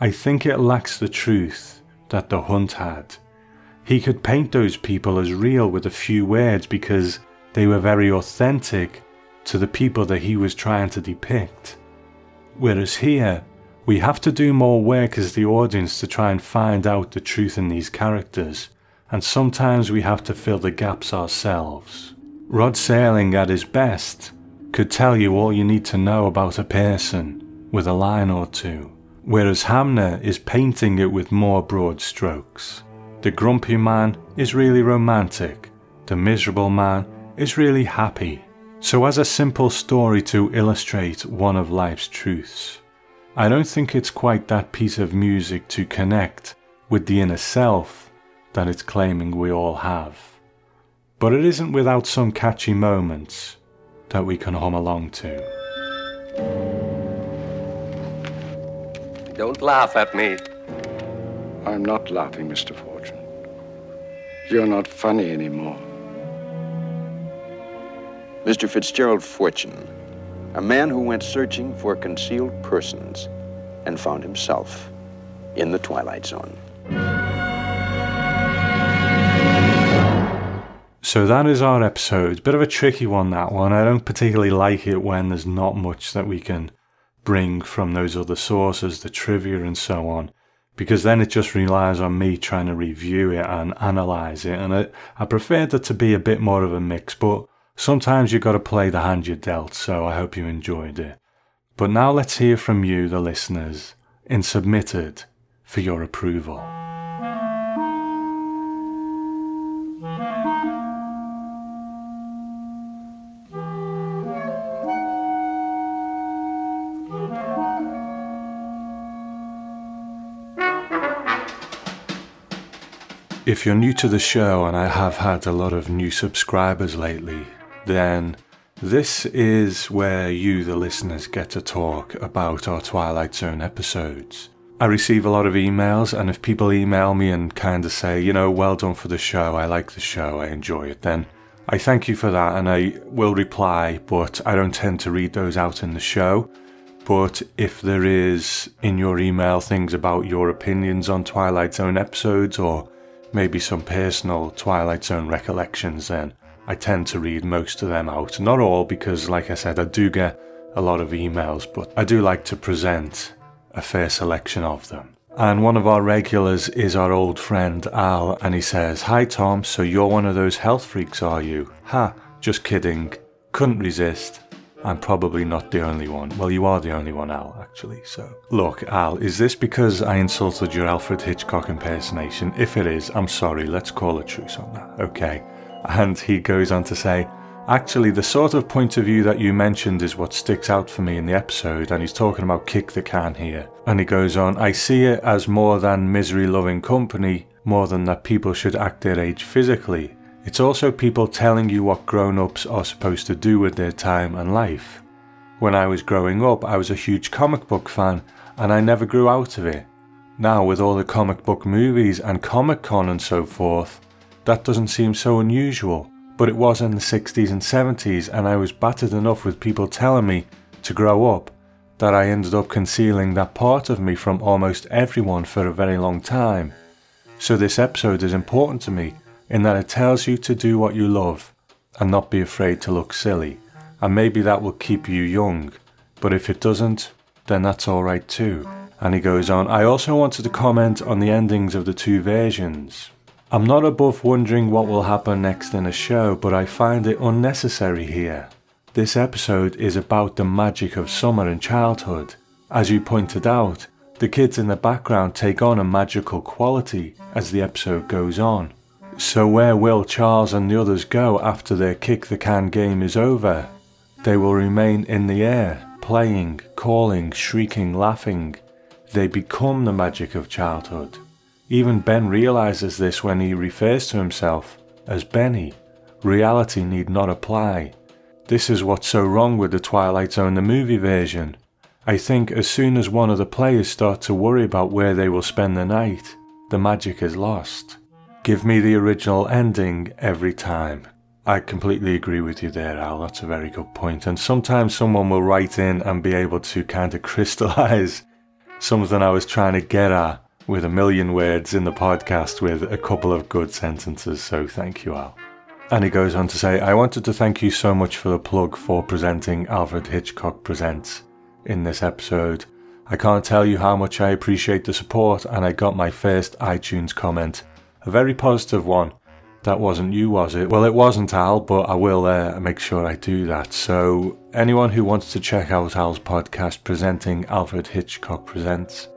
I think it lacks the truth that the hunt had. He could paint those people as real with a few words because they were very authentic to the people that he was trying to depict. Whereas here, we have to do more work as the audience to try and find out the truth in these characters, and sometimes we have to fill the gaps ourselves. Rod Serling, at his best, could tell you all you need to know about a person with a line or two, whereas Hamner is painting it with more broad strokes. The grumpy man is really romantic, the miserable man is really happy, so, as a simple story to illustrate one of life's truths, I don't think it's quite that piece of music to connect with the inner self that it's claiming we all have. But it isn't without some catchy moments that we can hum along to. Don't laugh at me. I'm not laughing, Mr. Fortune. You're not funny anymore. Mr. Fitzgerald Fortune, a man who went searching for concealed persons and found himself in the Twilight Zone. So that is our episode. Bit of a tricky one, that one. I don't particularly like it when there's not much that we can bring from those other sources, the trivia and so on, because then it just relies on me trying to review it and analyze it. And I, I preferred it to be a bit more of a mix, but Sometimes you've got to play the hand you're dealt, so I hope you enjoyed it. But now let's hear from you, the listeners, in submitted for your approval. If you're new to the show, and I have had a lot of new subscribers lately, then this is where you, the listeners, get to talk about our Twilight Zone episodes. I receive a lot of emails, and if people email me and kind of say, you know, well done for the show, I like the show, I enjoy it, then I thank you for that and I will reply, but I don't tend to read those out in the show. But if there is in your email things about your opinions on Twilight Zone episodes or maybe some personal Twilight Zone recollections, then I tend to read most of them out. Not all, because like I said, I do get a lot of emails, but I do like to present a fair selection of them. And one of our regulars is our old friend Al, and he says, Hi Tom, so you're one of those health freaks, are you? Ha, just kidding. Couldn't resist. I'm probably not the only one. Well, you are the only one, Al, actually, so. Look, Al, is this because I insulted your Alfred Hitchcock impersonation? If it is, I'm sorry, let's call a truce on that, okay? And he goes on to say, Actually, the sort of point of view that you mentioned is what sticks out for me in the episode, and he's talking about kick the can here. And he goes on, I see it as more than misery loving company, more than that people should act their age physically. It's also people telling you what grown ups are supposed to do with their time and life. When I was growing up, I was a huge comic book fan, and I never grew out of it. Now, with all the comic book movies and Comic Con and so forth, that doesn't seem so unusual but it was in the 60s and 70s, and I was battered enough with people telling me to grow up that I ended up concealing that part of me from almost everyone for a very long time. So, this episode is important to me in that it tells you to do what you love and not be afraid to look silly, and maybe that will keep you young, but if it doesn't, then that's alright too. And he goes on, I also wanted to comment on the endings of the two versions. I'm not above wondering what will happen next in a show, but I find it unnecessary here. This episode is about the magic of summer and childhood. As you pointed out, the kids in the background take on a magical quality as the episode goes on. So, where will Charles and the others go after their kick the can game is over? They will remain in the air, playing, calling, shrieking, laughing. They become the magic of childhood. Even Ben realizes this when he refers to himself as Benny. Reality need not apply. This is what's so wrong with the Twilight Zone the movie version. I think as soon as one of the players start to worry about where they will spend the night, the magic is lost. Give me the original ending every time. I completely agree with you there, Al. That's a very good point. And sometimes someone will write in and be able to kind of crystallize something I was trying to get at with a million words in the podcast with a couple of good sentences, so thank you, Al. And he goes on to say, I wanted to thank you so much for the plug for presenting Alfred Hitchcock Presents in this episode. I can't tell you how much I appreciate the support, and I got my first iTunes comment, a very positive one. That wasn't you, was it? Well, it wasn't Al, but I will uh, make sure I do that. So, anyone who wants to check out Al's podcast presenting Alfred Hitchcock Presents,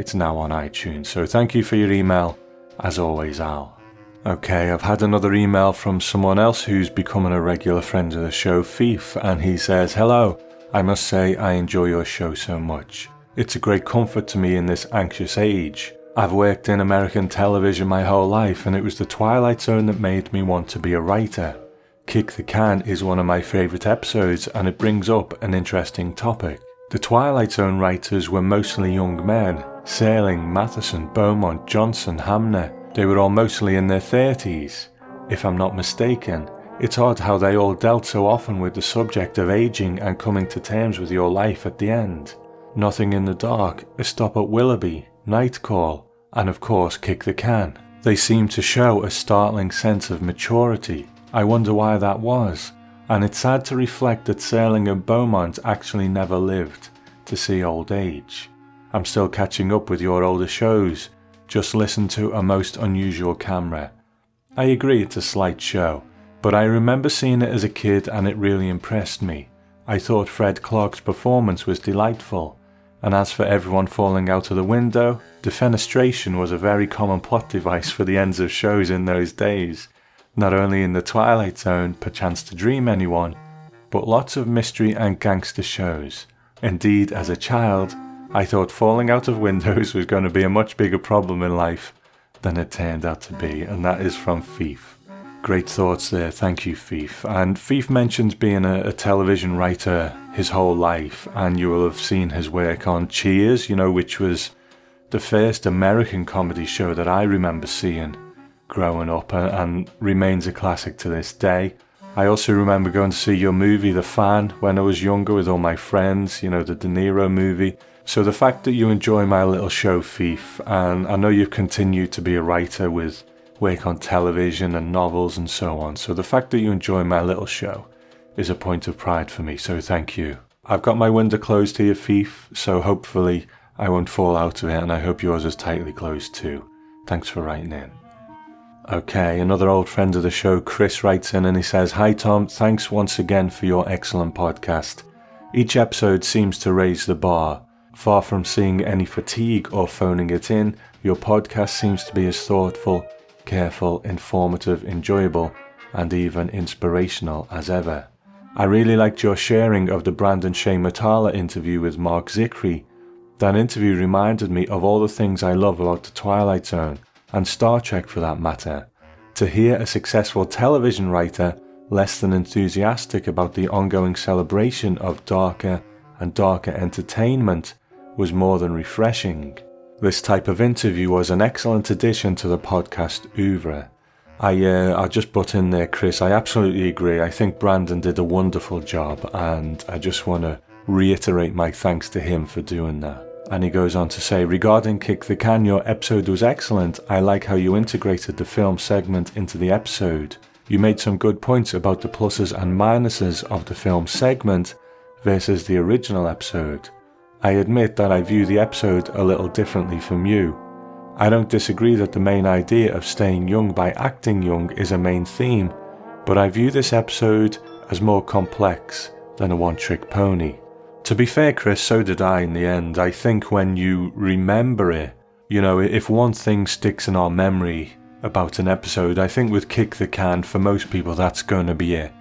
it's now on iTunes. So thank you for your email, as always, Al. Okay, I've had another email from someone else who's becoming a regular friend of the show, Phoef, and he says, Hello, I must say I enjoy your show so much. It's a great comfort to me in this anxious age. I've worked in American television my whole life, and it was the Twilight Zone that made me want to be a writer. Kick the Can is one of my favourite episodes, and it brings up an interesting topic. The Twilight Zone writers were mostly young men, Serling, Matheson, Beaumont, Johnson, Hamner, they were all mostly in their 30s. If I'm not mistaken, it's odd how they all dealt so often with the subject of aging and coming to terms with your life at the end. Nothing in the Dark, A Stop at Willoughby, Night Call, and of course Kick the Can. They seem to show a startling sense of maturity. I wonder why that was. And it's sad to reflect that Serling and Beaumont actually never lived to see old age. I'm still catching up with your older shows. Just listen to A Most Unusual Camera. I agree it's a slight show, but I remember seeing it as a kid and it really impressed me. I thought Fred Clark's performance was delightful, and as for everyone falling out of the window, defenestration was a very common plot device for the ends of shows in those days. Not only in the Twilight Zone, perchance to dream anyone, but lots of mystery and gangster shows. Indeed, as a child, I thought falling out of windows was going to be a much bigger problem in life than it turned out to be, and that is from Phoef. Great thoughts there, thank you, Phoef. And Phoef mentions being a, a, television writer his whole life, and you will have seen his work on Cheers, you know, which was the first American comedy show that I remember seeing growing up and, and remains a classic to this day. I also remember going to see your movie, The Fan, when I was younger with all my friends, you know, the De Niro movie. So the fact that you enjoy my little show, Phoef, and I know you've continued to be a writer with work on television and novels and so on. So the fact that you enjoy my little show is a point of pride for me, so thank you. I've got my window closed here, Phoef, so hopefully I won't fall out of it, and I hope yours is tightly closed too. Thanks for writing in. Okay, another old friend of the show, Chris, writes in and he says, Hi Tom, thanks once again for your excellent podcast. Each episode seems to raise the bar. Far from seeing any fatigue or phoning it in, your podcast seems to be as thoughtful, careful, informative, enjoyable, and even inspirational as ever. I really liked your sharing of the Brandon Shay Matala interview with Marc Zicree. That interview reminded me of all the things I love about The Twilight Zone and Star Trek for that matter, to hear a successful television writer less than enthusiastic about the ongoing celebration of darker and darker entertainment was more than refreshing. This type of interview was an excellent addition to the podcast oeuvre. I, uh, I'll just butt in there, Chris. I absolutely agree. I think Brandon did a wonderful job, and I just want to reiterate my thanks to him for doing that. And he goes on to say, regarding Kick the Can, your episode was excellent. I like how you integrated the film segment into the episode. You made some good points about the pluses and minuses of the film segment versus the original episode. I admit that I view the episode a little differently from you. I don't disagree that the main idea of staying young by acting young is a main theme, but I view this episode as more complex than a one trick pony. To be fair, Chris, so did I in the end. I think when you remember it, you know, if one thing sticks in our memory about an episode, I think with Kick the Can, for most people, that's going to be it.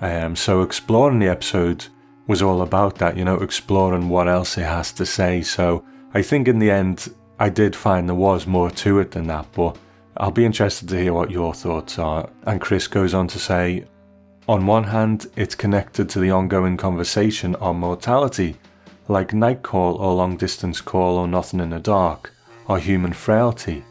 Um, so exploring the episode was all about that, you know, exploring what else it has to say. So I think in the end, I did find there was more to it than that, but I'll be interested to hear what your thoughts are. And Chris goes on to say, on one hand, it's connected to the ongoing conversation on mortality, like night call or long distance call or nothing in the dark, or human frailty.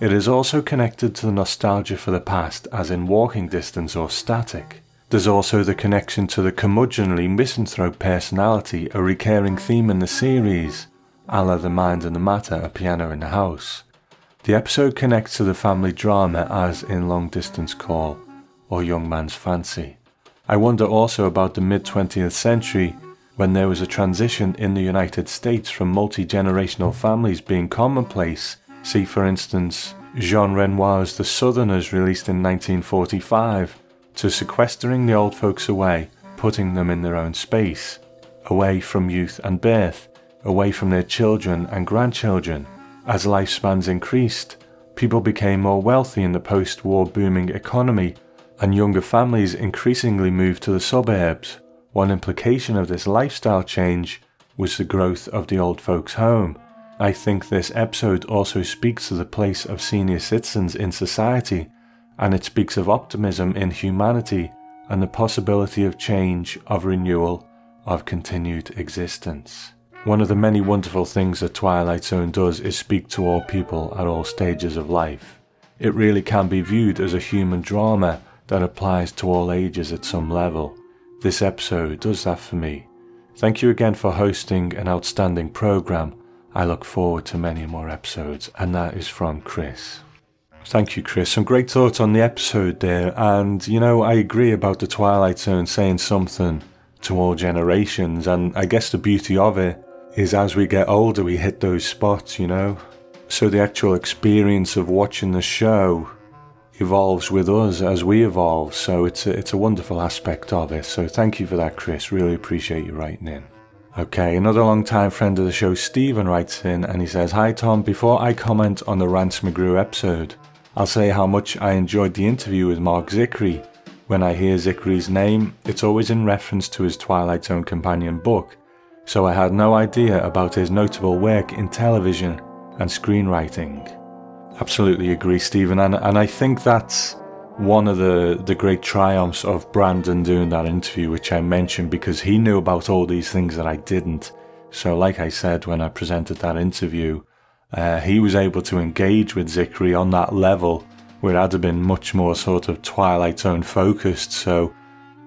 It is also connected to the nostalgia for the past, as in walking distance or static. There's also the connection to the curmudgeonly misanthrope personality, a recurring theme in the series, a la The Mind and the Matter, A Piano in the House. The episode connects to the family drama as in Long Distance Call or Young Man's Fancy. I wonder also about the mid 20th century when there was a transition in the United States from multi generational families being commonplace. See, for instance, Jean Renoir's The Southerners, released in 1945, to sequestering the old folks away, putting them in their own space, away from youth and birth, away from their children and grandchildren. As lifespans increased, people became more wealthy in the post war booming economy and younger families increasingly moved to the suburbs. One implication of this lifestyle change was the growth of the old folks' home. I think this episode also speaks to the place of senior citizens in society, and it speaks of optimism in humanity and the possibility of change, of renewal, of continued existence. One of the many wonderful things that Twilight Zone does is speak to all people at all stages of life. It really can be viewed as a human drama that applies to all ages at some level. This episode does that for me. Thank you again for hosting an outstanding program. I look forward to many more episodes, and that is from Chris. Thank you, Chris. Some great thoughts on the episode there, and you know, I agree about the Twilight Zone saying something to all generations, and I guess the beauty of it is as we get older, we hit those spots, you know. So the actual experience of watching the show evolves with us as we evolve. So it's a, it's a wonderful aspect of it. So thank you for that, Chris. Really appreciate you writing in. Okay, another long-time friend of the show, Stephen, writes in and he says, Hi Tom, before I comment on the Rance McGrew episode, I'll say how much I enjoyed the interview with Marc Zicree. When I hear Zicree's name, it's always in reference to his Twilight Zone companion book, so I had no idea about his notable work in television and screenwriting. Absolutely agree, Stephen, and and I think that's one of the the great triumphs of Brandon doing that interview, which I mentioned because he knew about all these things that I didn't. So, like I said when I presented that interview, uh, he was able to engage with Zicree on that level where it had been much more sort of Twilight Zone focused. So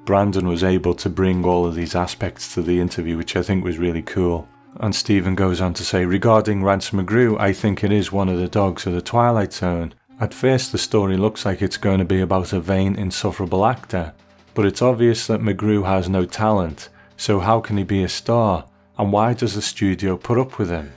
Brandon was able to bring all of these aspects to the interview, which I think was really cool. And Stephen goes on to say, regarding Rance McGrew, I think it is one of the dogs of the Twilight Zone. At first, the story looks like it's going to be about a vain, insufferable actor, but it's obvious that McGrew has no talent, so how can he be a star, and why does the studio put up with him?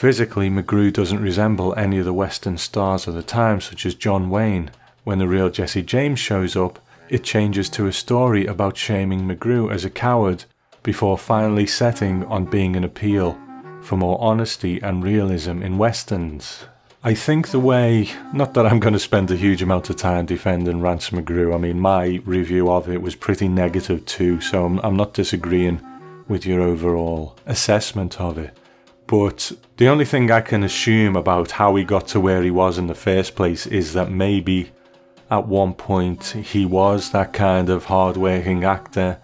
Physically, McGrew doesn't resemble any of the Western stars of the time, such as John Wayne. When the real Jesse James shows up, it changes to a story about shaming McGrew as a coward before finally setting on being an appeal for more honesty and realism in westerns. I think the way, not that I'm going to spend a huge amount of time defending Rance McGrew, I mean, my review of it was pretty negative too, so I'm, I'm not disagreeing with your overall assessment of it. But the only thing I can assume about how he got to where he was in the first place is that maybe at one point he was that kind of hard-working actor.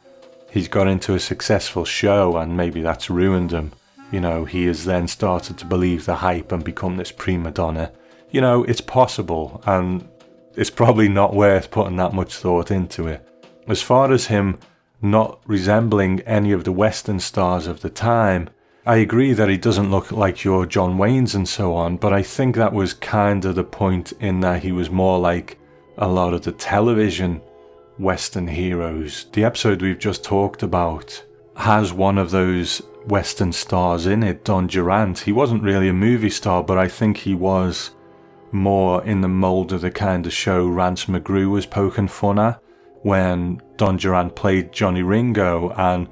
He's got into a successful show and maybe that's ruined him. You know, he has then started to believe the hype and become this prima donna. You know, it's possible and it's probably not worth putting that much thought into it. As far as him not resembling any of the Western stars of the time, I agree that he doesn't look like your John Waynes and so on, but I think that was kind of the point in that he was more like a lot of the television Western heroes. The episode we've just talked about has one of those Western stars in it, Don Durant. He wasn't really a movie star, but I think he was more in the mold of the kind of show Rance McGrew was poking fun at when Don Durant played Johnny Ringo and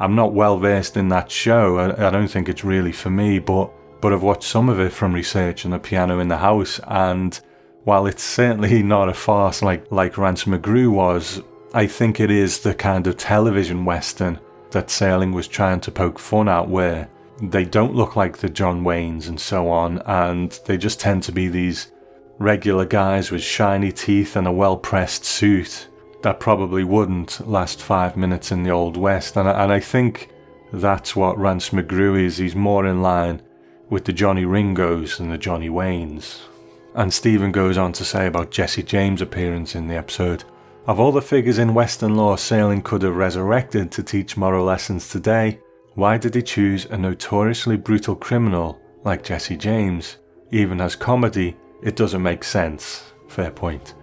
I'm not well versed in that show. I, I, don't think it's really for me, but but I've watched some of it from research on the piano in the house, and while it's certainly not a farce like like Rance McGrew was, I think it is the kind of television western that Serling was trying to poke fun at, where they don't look like the John Waynes and so on, and they just tend to be these regular guys with shiny teeth and a well pressed suit that probably wouldn't last five minutes in the Old West. And I, and I think that's what Rance McGrew is. He's more in line with the Johnny Ringos and the Johnny Waynes. And Stephen goes on to say about Jesse James' appearance in the episode. Of all the figures in Western law Serling could have resurrected to teach moral lessons today, why did he choose a notoriously brutal criminal like Jesse James? Even as comedy, it doesn't make sense. Fair point.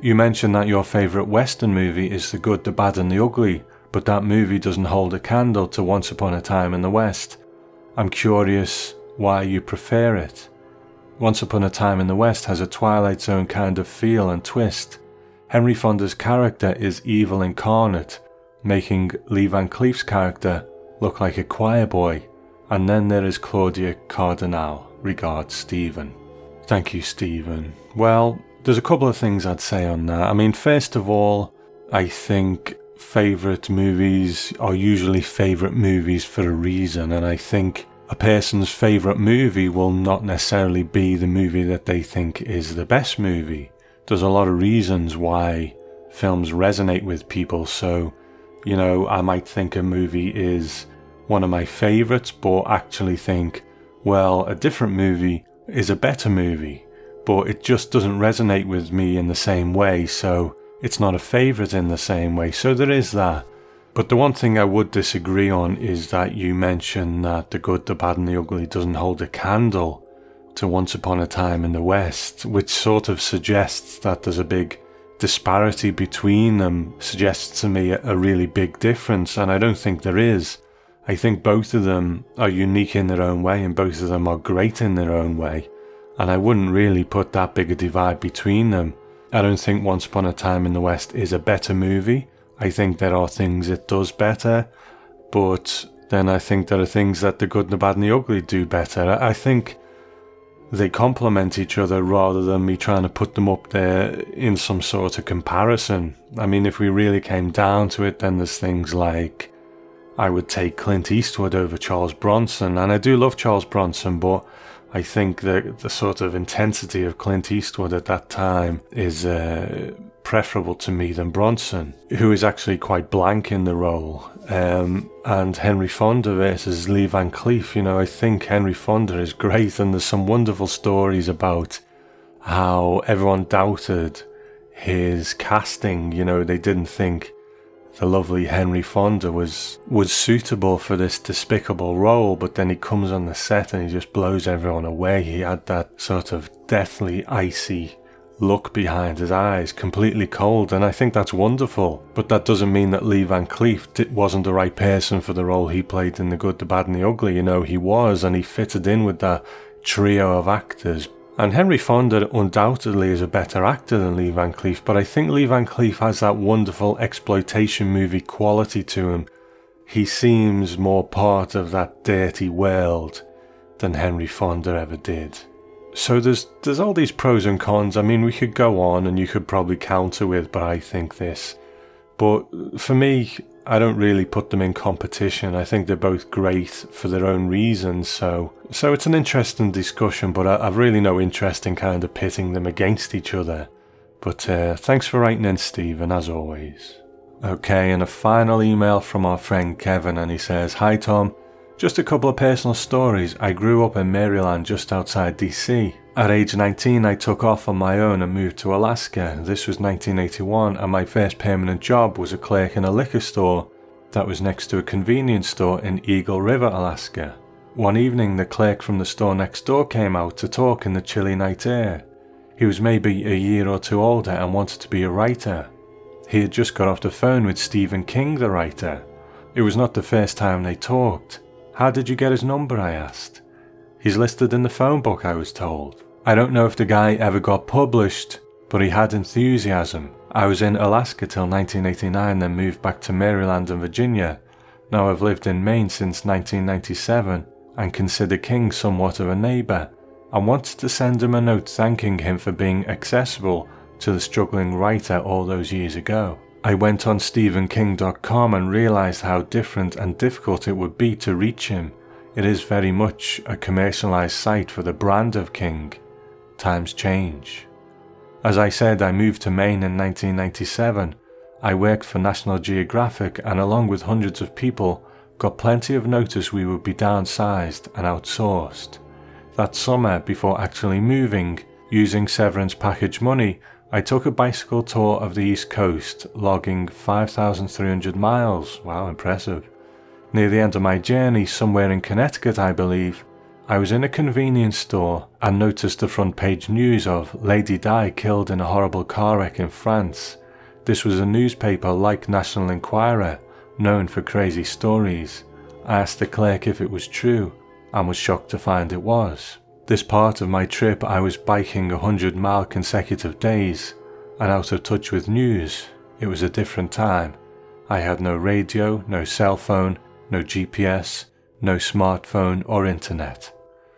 You mentioned that your favourite Western movie is The Good, the Bad, and the Ugly, but that movie doesn't hold a candle to Once Upon a Time in the West. I'm curious why you prefer it. Once Upon a Time in the West has a Twilight Zone kind of feel and twist. Henry Fonda's character is evil incarnate, making Lee Van Cleef's character look like a choir boy. And then there is Claudia Cardinale. Regards, Stephen. Thank you, Stephen. Well, there's a couple of things I'd say on that. I mean, first of all, I think favourite movies are usually favourite movies for a reason, and I think a person's favourite movie will not necessarily be the movie that they think is the best movie. There's a lot of reasons why films resonate with people, so, you know, I might think a movie is one of my favourites, but actually think, well, a different movie is a better movie but it just doesn't resonate with me in the same way, so it's not a favourite in the same way. So there is that. But the one thing I would disagree on is that you mentioned that The Good, the Bad, and the Ugly doesn't hold a candle to Once Upon a Time in the West, which sort of suggests that there's a big disparity between them, suggests to me a really big difference, and I don't think there is. I think both of them are unique in their own way, and both of them are great in their own way and I wouldn't really put that big a divide between them. I don't think Once Upon a Time in the West is a better movie. I think there are things it does better, but then I think there are things that the good, and the bad, and the ugly do better. I think they complement each other rather than me trying to put them up there in some sort of comparison. I mean, if we really came down to it, then there's things like I would take Clint Eastwood over Charles Bronson, and I do love Charles Bronson, but I think the the sort of intensity of Clint Eastwood at that time is uh, preferable to me than Bronson, who is actually quite blank in the role. Um, and Henry Fonda versus Lee Van Cleef, you know, I think Henry Fonda is great, and there's some wonderful stories about how everyone doubted his casting. You know, they didn't think the lovely Henry Fonda was was suitable for this despicable role, but then he comes on the set and he just blows everyone away. He had that sort of deathly icy look behind his eyes, completely cold, and I think that's wonderful. But that doesn't mean that Lee Van Cleef wasn't the right person for the role he played in The Good, the Bad, and the Ugly. You know, he was, and he fitted in with that trio of actors. And Henry Fonda undoubtedly is a better actor than Lee Van Cleef, but I think Lee Van Cleef has that wonderful exploitation movie quality to him. He seems more part of that dirty world than Henry Fonda ever did. So there's there's all these pros and cons. I mean, we could go on and you could probably counter with, but I think this. But for me, I don't really put them in competition. I think they're both great for their own reasons. So so it's an interesting discussion, but I, have really no interest in kind of pitting them against each other. But uh, thanks for writing in, Stephen, as always. Okay, and a final email from our friend Kevin, and he says, Hi Tom. Just a couple of personal stories. I grew up in Maryland just outside DC. At age 19, I took off on my own and moved to Alaska. This was 1981, and my first permanent job was a clerk in a liquor store that was next to a convenience store in Eagle River, Alaska. One evening, the clerk from the store next door came out to talk in the chilly night air. He was maybe a year or two older and wanted to be a writer. He had just got off the phone with Stephen King, the writer. It was not the first time they talked. How did you get his number? I asked. He's listed in the phone book, I was told. I don't know if the guy ever got published, but he had enthusiasm. I was in Alaska till 1989, then moved back to Maryland and Virginia. Now I've lived in Maine since 1997 and consider King somewhat of a neighbour. I wanted to send him a note thanking him for being accessible to the struggling writer all those years ago. I went on StephenKing.com and realised how different and difficult it would be to reach him. It is very much a commercialised site for the brand of King. Times change. As I said, I moved to Maine in 1997. I worked for National Geographic and, along with hundreds of people, got plenty of notice we would be downsized and outsourced. That summer, before actually moving, using severance package money, I took a bicycle tour of the East Coast, logging 5,300 miles. Wow, impressive. Near the end of my journey, somewhere in Connecticut, I believe, I was in a convenience store and noticed the front page news of Lady Di killed in a horrible car wreck in France. This was a newspaper like National Enquirer, known for crazy stories. I asked the clerk if it was true and was shocked to find it was. This part of my trip, I was biking a hundred mile consecutive days and out of touch with news. It was a different time. I had no radio, no cell phone, no GPS, no smartphone or internet.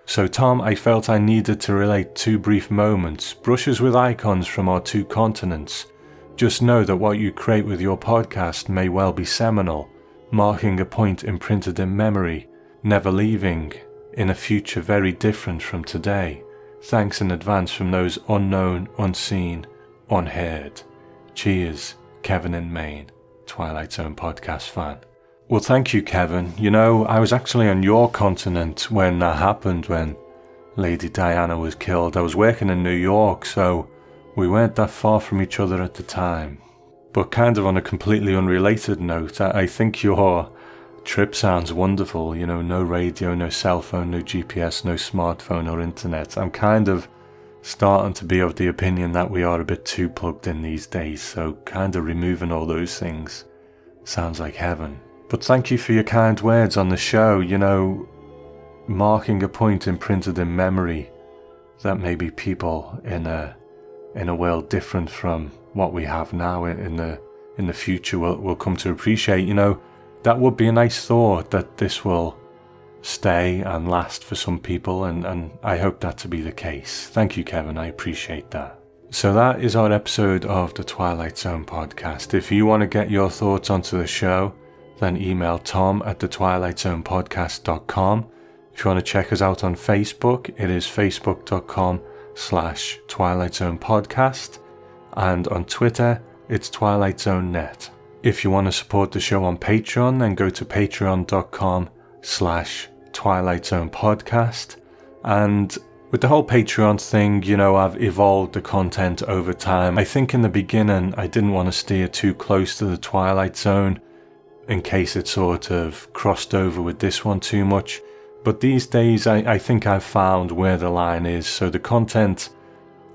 So, Tom, I felt I needed to relate two brief moments, brushes with icons from our two continents. Just know that what you create with your podcast may well be seminal, marking a point imprinted in memory, never leaving, in a future very different from today. Thanks in advance from those unknown, unseen, unheard. Cheers, Kevin in Maine, Twilight Zone podcast fan. Well, thank you, Kevin. You know, I was actually on your continent when that happened, when Lady Diana was killed. I was working in New York, so we weren't that far from each other at the time. But kind of on a completely unrelated note, I think your Trip sounds wonderful, you know, no radio, no cell phone, no GPS, no smartphone or internet. I'm kind of starting to be of the opinion that we are a bit too plugged in these days, so kind of removing all those things sounds like heaven. But thank you for your kind words on the show, you know, marking a point imprinted in memory that maybe people in a in a world different from what we have now in the in the future will, will come to appreciate, you know, that would be a nice thought that this will stay and last for some people, and, and I hope that to be the case. Thank you, Kevin. I appreciate that. So, that is our episode of the Twilight Zone podcast. If you want to get your thoughts onto the show, then email tom at the twilightzonepodcast.com. If you want to check us out on Facebook, it is facebook.com slash Twilight Zone Podcast. and on Twitter, it's Twilight Zone Net. If you want to support the show on Patreon, then go to patreon.com slash Twilight Zone Podcast. And with the whole Patreon thing, you know, I've evolved the content over time. I think in the beginning, I didn't want to steer too close to the Twilight Zone in case it sort of crossed over with this one too much. But these days, I, I think I've found where the line is. So the content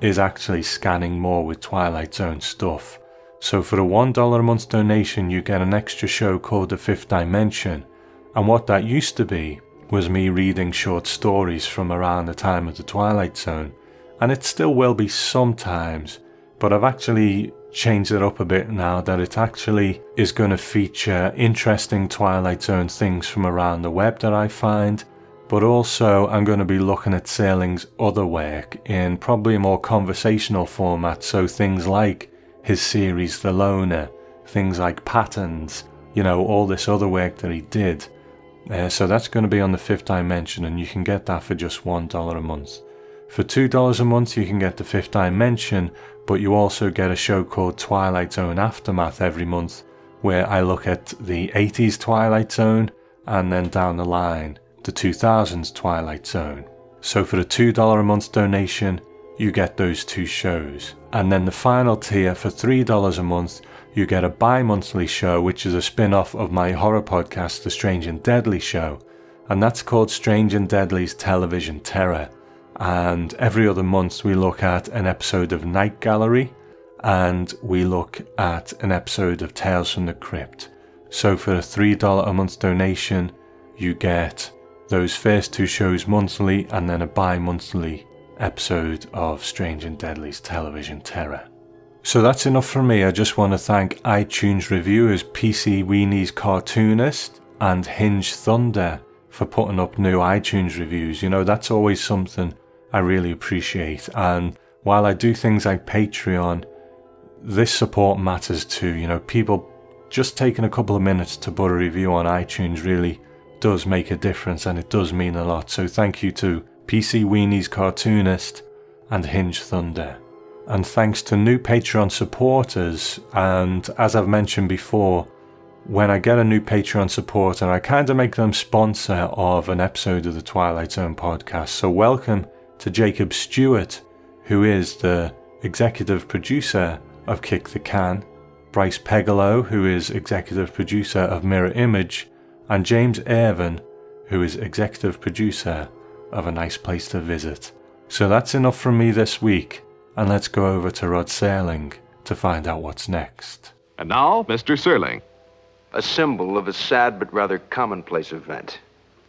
is actually scanning more with Twilight Zone stuff. So for a $1 a month donation, you get an extra show called The Fifth Dimension. And what that used to be was me reading short stories from around the time of the Twilight Zone. And it still will be sometimes, but I've actually changed it up a bit now that it actually is going to feature interesting Twilight Zone things from around the web that I find. But also, I'm going to be looking at Serling's other work in probably a more conversational format. So, things like his series The Loner, things like Patterns, you know, all this other work that he did. Uh, so that's going to be on the fifth dimension, and you can get that for just $1 a month. For $2 a month, you can get the fifth dimension, but you also get a show called Twilight Zone Aftermath every month, where I look at the 80s Twilight Zone and then down the line, the 2000s Twilight Zone. So for a $2 a month donation, you get those two shows. And then the final tier for $3 a month, you get a bi monthly show, which is a spin off of my horror podcast, The Strange and Deadly Show. And that's called Strange and Deadly's Television Terror. And every other month, we look at an episode of Night Gallery and we look at an episode of Tales from the Crypt. So for a $3 a month donation, you get those first two shows monthly and then a bi monthly episode of Strange and Deadly's Television Terror. So that's enough from me. I just want to thank iTunes reviewers PC Weenie's Cartoonist and Hinge Thunder for putting up new iTunes reviews. You know, that's always something I really appreciate. And while I do things like Patreon, this support matters too. You know, people just taking a couple of minutes to put a review on iTunes really does make a difference and it does mean a lot. So thank you to PC Weenie's Cartoonist and Hinge Thunder and thanks to new Patreon supporters. And as I've mentioned before, when I get a new Patreon supporter, I kind of make them sponsor of an episode of the Twilight Zone podcast. So, welcome to Jacob Stewart, who is the executive producer of Kick the Can, Bryce Pegalo, who is executive producer of Mirror Image, and James Irvin, who is executive producer of A Nice Place to Visit. So that's enough from me this week and let's go over to Rod Serling to find out what's next. And now, Mr. Serling. A symbol of a sad but rather commonplace event.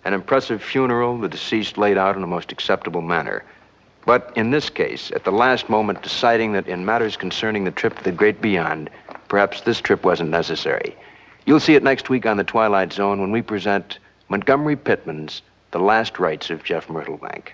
An impressive funeral, the deceased laid out in a most acceptable manner. But in this case, at the last moment, deciding that in matters concerning the trip to the great beyond, perhaps this trip wasn't necessary. You'll see it next week on The Twilight Zone when we present Montgomery Pittman's The Last Rites of Jeff Myrtlebank.